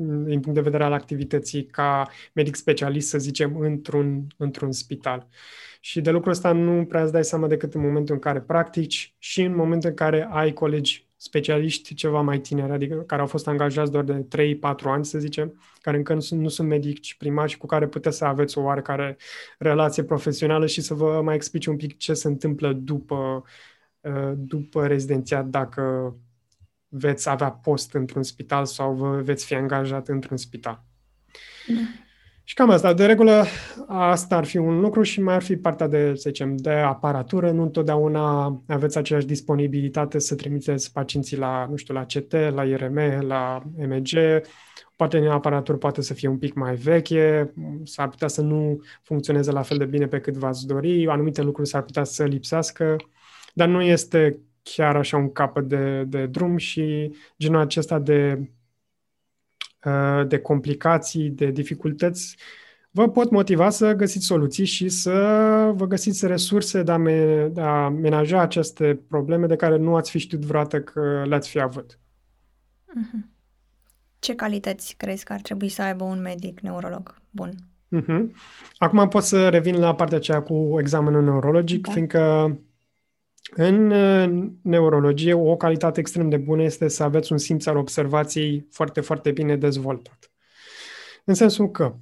din punct de vedere al activității ca medic specialist, să zicem, într-un, într-un spital. Și de lucrul ăsta nu prea îți dai seama decât în momentul în care practici și în momentul în care ai colegi specialiști ceva mai tineri, adică care au fost angajați doar de 3-4 ani, să zicem, care încă nu sunt, nu sunt medici primari și cu care puteți să aveți o oarecare relație profesională și să vă mai explici un pic ce se întâmplă după, uh, după rezidențiat, dacă veți avea post într-un spital sau vă veți fi angajat într-un spital. Da. Și cam asta. De regulă, asta ar fi un lucru și mai ar fi partea de, să zicem, de aparatură. Nu întotdeauna aveți aceeași disponibilitate să trimiteți pacienții la, nu știu, la CT, la IRM, la MG. Poate din aparatură poate să fie un pic mai veche, s-ar putea să nu funcționeze la fel de bine pe cât v-ați dori, anumite lucruri s-ar putea să lipsească, dar nu este chiar așa un capăt de, de drum și genul acesta de, uh, de complicații, de dificultăți, vă pot motiva să găsiți soluții și să vă găsiți resurse de a, me, de a menaja aceste probleme de care nu ați fi știut vreodată că le-ați fi avut. Mhm. Ce calități crezi că ar trebui să aibă un medic neurolog bun? Uh-huh. Acum pot să revin la partea aceea cu examenul neurologic, da. fiindcă în neurologie, o calitate extrem de bună este să aveți un simț al observației foarte, foarte bine dezvoltat. În sensul că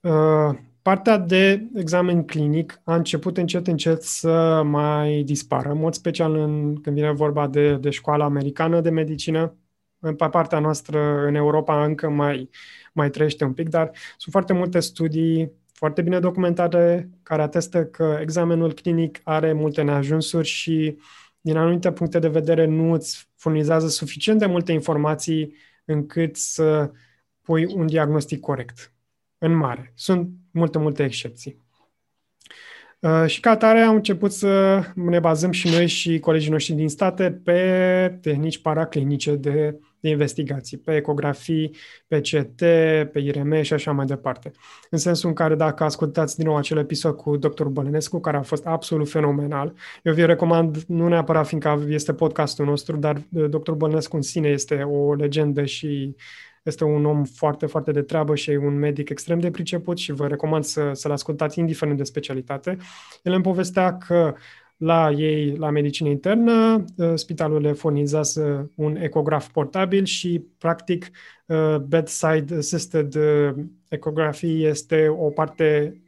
uh, partea de examen clinic a început încet, încet să mai dispară, în mod special în, când vine vorba de, de școala americană de medicină. În partea noastră, în Europa, încă mai, mai trăiește un pic, dar sunt foarte multe studii foarte bine documentate, care atestă că examenul clinic are multe neajunsuri și, din anumite puncte de vedere, nu îți furnizează suficient de multe informații încât să pui un diagnostic corect. În mare. Sunt multe, multe excepții. Uh, și ca atare am început să ne bazăm și noi și colegii noștri din state pe tehnici paraclinice de de investigații, pe ecografii, pe CT, pe IRM și așa mai departe. În sensul în care dacă ascultați din nou acel episod cu dr. Bălănescu, care a fost absolut fenomenal, eu vi recomand, nu neapărat fiindcă este podcastul nostru, dar uh, dr. Bălănescu în sine este o legendă și este un om foarte, foarte de treabă și e un medic extrem de priceput și vă recomand să, să-l ascultați indiferent de specialitate. El îmi povestea că la ei, la medicină internă, uh, spitalul le furnizează un ecograf portabil și, practic, uh, bedside assisted uh, ecografie este o parte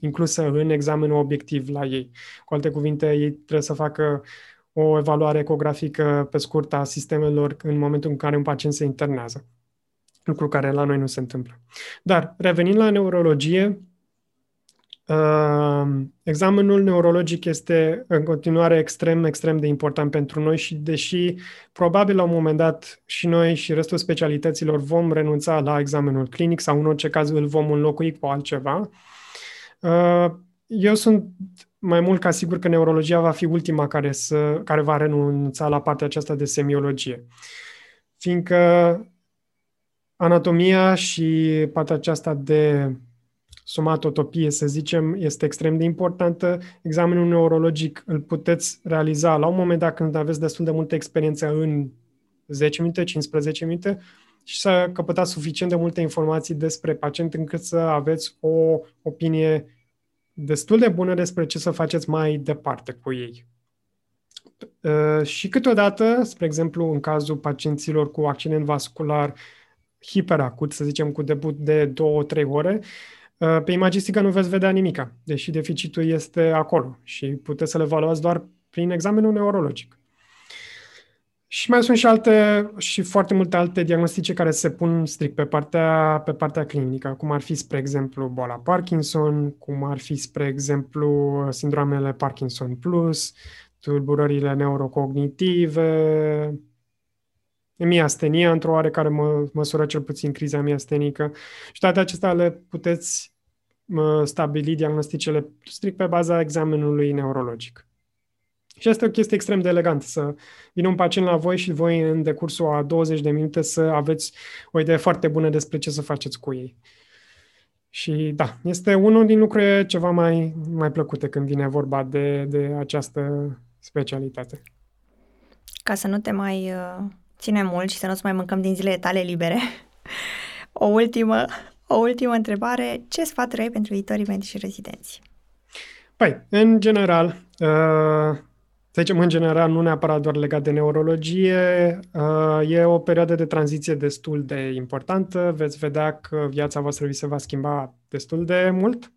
inclusă în examenul obiectiv la ei. Cu alte cuvinte, ei trebuie să facă o evaluare ecografică pe scurt a sistemelor în momentul în care un pacient se internează. Lucru care la noi nu se întâmplă. Dar, revenind la neurologie, Uh, examenul neurologic este în continuare extrem, extrem de important pentru noi și deși probabil la un moment dat și noi și restul specialităților vom renunța la examenul clinic sau în orice caz îl vom înlocui cu altceva, uh, eu sunt mai mult ca sigur că neurologia va fi ultima care, să, care va renunța la partea aceasta de semiologie. Fiindcă anatomia și partea aceasta de somatotopie, să zicem, este extrem de importantă. Examenul neurologic îl puteți realiza la un moment dat când aveți destul de multă experiență în 10 minute, 15 minute și să căpătați suficient de multe informații despre pacient încât să aveți o opinie destul de bună despre ce să faceți mai departe cu ei. Uh, și câteodată, spre exemplu, în cazul pacienților cu accident vascular hiperacut, să zicem cu debut de 2-3 ore, Pe imagistică nu veți vedea nimica, deși deficitul este acolo și puteți să le evaluați doar prin examenul neurologic. Și mai sunt și alte și foarte multe alte diagnostice care se pun strict pe partea, pe partea clinică, cum ar fi, spre exemplu, boala Parkinson, cum ar fi, spre exemplu, sindromele Parkinson Plus, tulburările neurocognitive, miastenia într-o oarecare mă, măsură, cel puțin criza miastenică. Și toate acestea le puteți stabili diagnosticele strict pe baza examenului neurologic. Și asta e o chestie extrem de elegantă, să vină un pacient la voi și voi în decursul a 20 de minute să aveți o idee foarte bună despre ce să faceți cu ei. Și da, este unul din lucrurile ceva mai, mai plăcute când vine vorba de, de această specialitate. Ca să nu te mai uh, ținem mult și să nu-ți mai mâncăm din zilele tale libere, o ultimă, o ultimă întrebare. Ce sfat ai pentru viitorii medici rezidenți? Păi, în general, uh, să zicem, în general, nu neapărat doar legat de neurologie, uh, e o perioadă de tranziție destul de importantă. Veți vedea că viața voastră vi se va schimba destul de mult.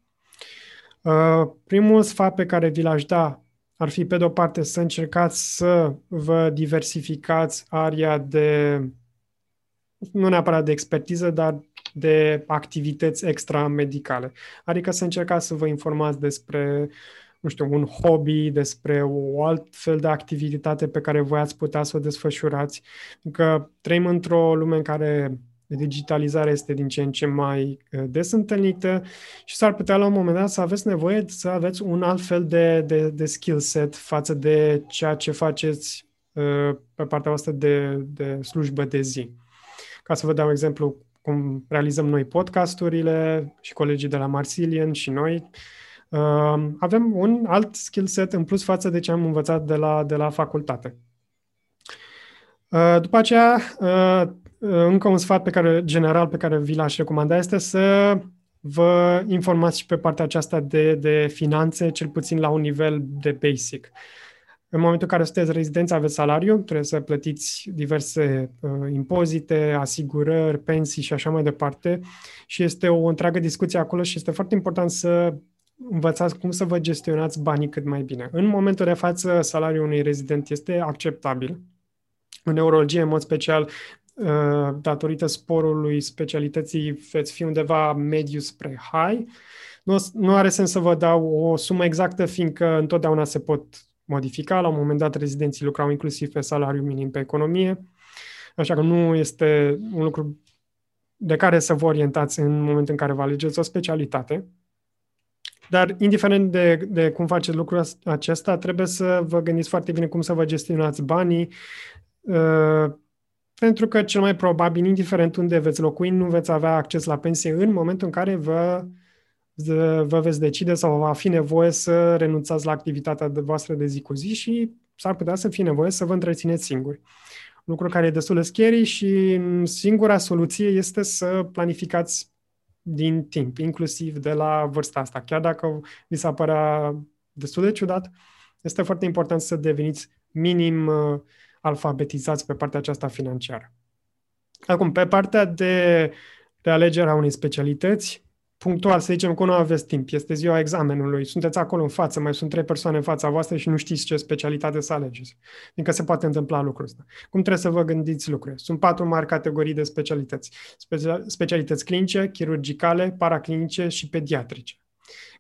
Uh, primul sfat pe care vi l-aș da ar fi, pe de-o parte, să încercați să vă diversificați aria de, nu neapărat de expertiză, dar de activități extra-medicale. Adică să încercați să vă informați despre nu știu, un hobby, despre o alt fel de activitate pe care voi ați putea să o desfășurați. Că trăim într-o lume în care digitalizarea este din ce în ce mai uh, des întâlnită și s-ar putea la un moment dat să aveți nevoie să aveți un alt fel de, de, de skill set față de ceea ce faceți uh, pe partea voastră de, de slujbă de zi. Ca să vă dau exemplu cum realizăm noi podcasturile și colegii de la Marsilian și noi, uh, avem un alt skill set în plus față de ce am învățat de la, de la facultate. Uh, după aceea, uh, încă un sfat pe care, general pe care vi l-aș recomanda este să vă informați și pe partea aceasta de, de finanțe, cel puțin la un nivel de basic. În momentul în care sunteți rezidenți, aveți salariu, trebuie să plătiți diverse uh, impozite, asigurări, pensii și așa mai departe. Și este o întreagă discuție acolo și este foarte important să învățați cum să vă gestionați banii cât mai bine. În momentul de față, salariul unui rezident este acceptabil. În neurologie, în mod special, uh, datorită sporului specialității, veți fi undeva mediu spre high. Nu, nu are sens să vă dau o sumă exactă, fiindcă întotdeauna se pot modifica. La un moment dat, rezidenții lucrau inclusiv pe salariu minim pe economie, așa că nu este un lucru de care să vă orientați în momentul în care vă alegeți o specialitate. Dar, indiferent de, de cum faceți lucrul acesta, trebuie să vă gândiți foarte bine cum să vă gestionați banii, uh, pentru că cel mai probabil, indiferent unde veți locui, nu veți avea acces la pensie în momentul în care vă vă veți decide sau va fi nevoie să renunțați la activitatea de voastră de zi cu zi și s-ar putea să fie nevoie să vă întrețineți singuri. Lucru care e destul de scary și singura soluție este să planificați din timp, inclusiv de la vârsta asta. Chiar dacă vi s-a părea destul de ciudat, este foarte important să deveniți minim uh, alfabetizați pe partea aceasta financiară. Acum, pe partea de, de alegerea unei specialități, punctual, să zicem că nu aveți timp, este ziua examenului, sunteți acolo în față, mai sunt trei persoane în fața voastră și nu știți ce specialitate să alegeți. Fiindcă se poate întâmpla lucrul ăsta. Cum trebuie să vă gândiți lucrurile? Sunt patru mari categorii de specialități. specialități clinice, chirurgicale, paraclinice și pediatrice.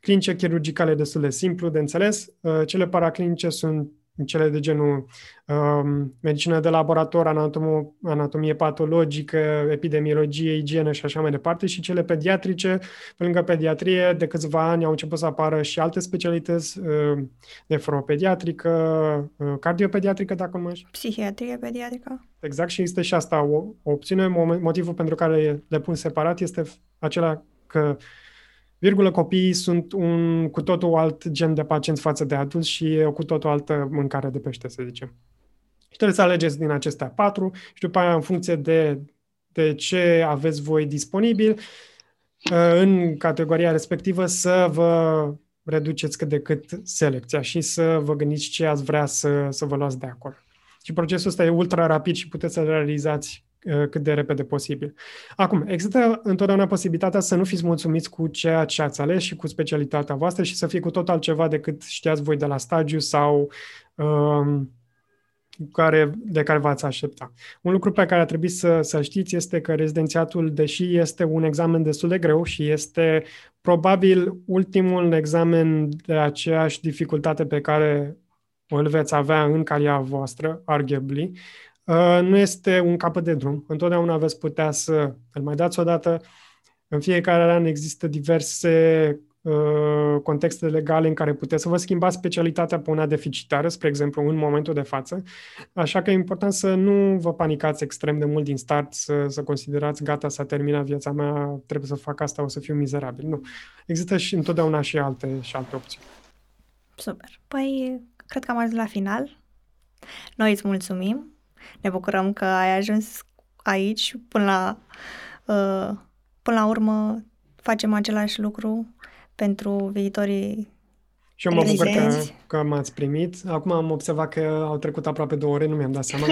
Clinice chirurgicale destul de simplu de înțeles, uh, cele paraclinice sunt cele de genul um, medicină de laborator, anatom- anatomie patologică, epidemiologie, igienă și așa mai departe și cele pediatrice, pe lângă pediatrie, de câțiva ani au început să apară și alte specialități, uh, nefropediatrică, uh, cardiopediatrică, dacă nu mă Psihiatrie pediatrică. Exact, și este și asta o, o opțiune. Motivul pentru care le pun separat este acela că virgulă, copiii sunt un cu totul alt gen de pacienți față de adulți și e o cu totul altă mâncare de pește, să zicem. Și trebuie să alegeți din acestea patru și după aia, în funcție de, de ce aveți voi disponibil, uh, în categoria respectivă să vă reduceți cât de cât selecția și să vă gândiți ce ați vrea să, să vă luați de acolo. Și procesul ăsta e ultra rapid și puteți să realizați uh, cât de repede posibil. Acum, există întotdeauna posibilitatea să nu fiți mulțumiți cu ceea ce ați ales și cu specialitatea voastră și să fie cu tot altceva decât știați voi de la stagiu sau um, care, de care v-ați aștepta. Un lucru pe care ar trebui să, să știți este că rezidențiatul, deși este un examen destul de greu și este probabil ultimul examen de aceeași dificultate pe care îl veți avea în cariera voastră, arguably, uh, nu este un capăt de drum. Întotdeauna veți putea să îl mai dați odată. În fiecare an există diverse uh, contexte legale în care puteți să vă schimbați specialitatea pe una deficitară, spre exemplu, în momentul de față. Așa că e important să nu vă panicați extrem de mult din start, să, să considerați, gata, s-a terminat viața mea, trebuie să fac asta, o să fiu mizerabil. Nu. Există și întotdeauna și alte, și alte opții. Super. Păi, cred că am ajuns la final. Noi îți mulțumim. Ne bucurăm că ai ajuns aici. Până la, uh, până la urmă facem același lucru pentru viitorii și eu mă bucur că, că m-ați primit. Acum am observat că au trecut aproape două ore, nu mi-am dat seama.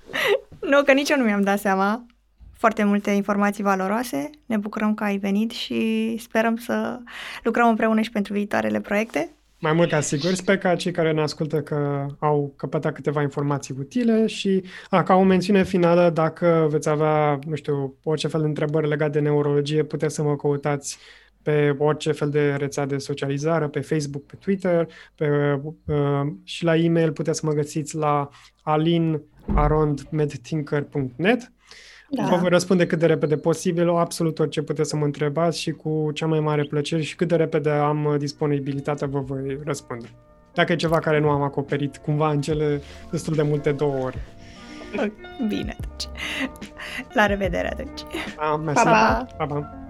nu, că nici eu nu mi-am dat seama. Foarte multe informații valoroase. Ne bucurăm că ai venit și sperăm să lucrăm împreună și pentru viitoarele proiecte. Mai mult ca sigur, sper că cei care ne ascultă că au căpătat câteva informații utile și a, ca o mențiune finală, dacă veți avea, nu știu, orice fel de întrebări legate de neurologie, puteți să mă căutați pe orice fel de rețea de socializare, pe Facebook, pe Twitter pe, uh, și la e-mail puteți să mă găsiți la alinarondmedthinker.net da. Vă voi răspunde cât de repede posibil, absolut orice puteți să mă întrebați și cu cea mai mare plăcere și cât de repede am disponibilitatea vă voi răspunde. Dacă e ceva care nu am acoperit cumva în cele destul de multe două ore. Bine, atunci. La revedere atunci. Pa, pa, pa. pa, pa.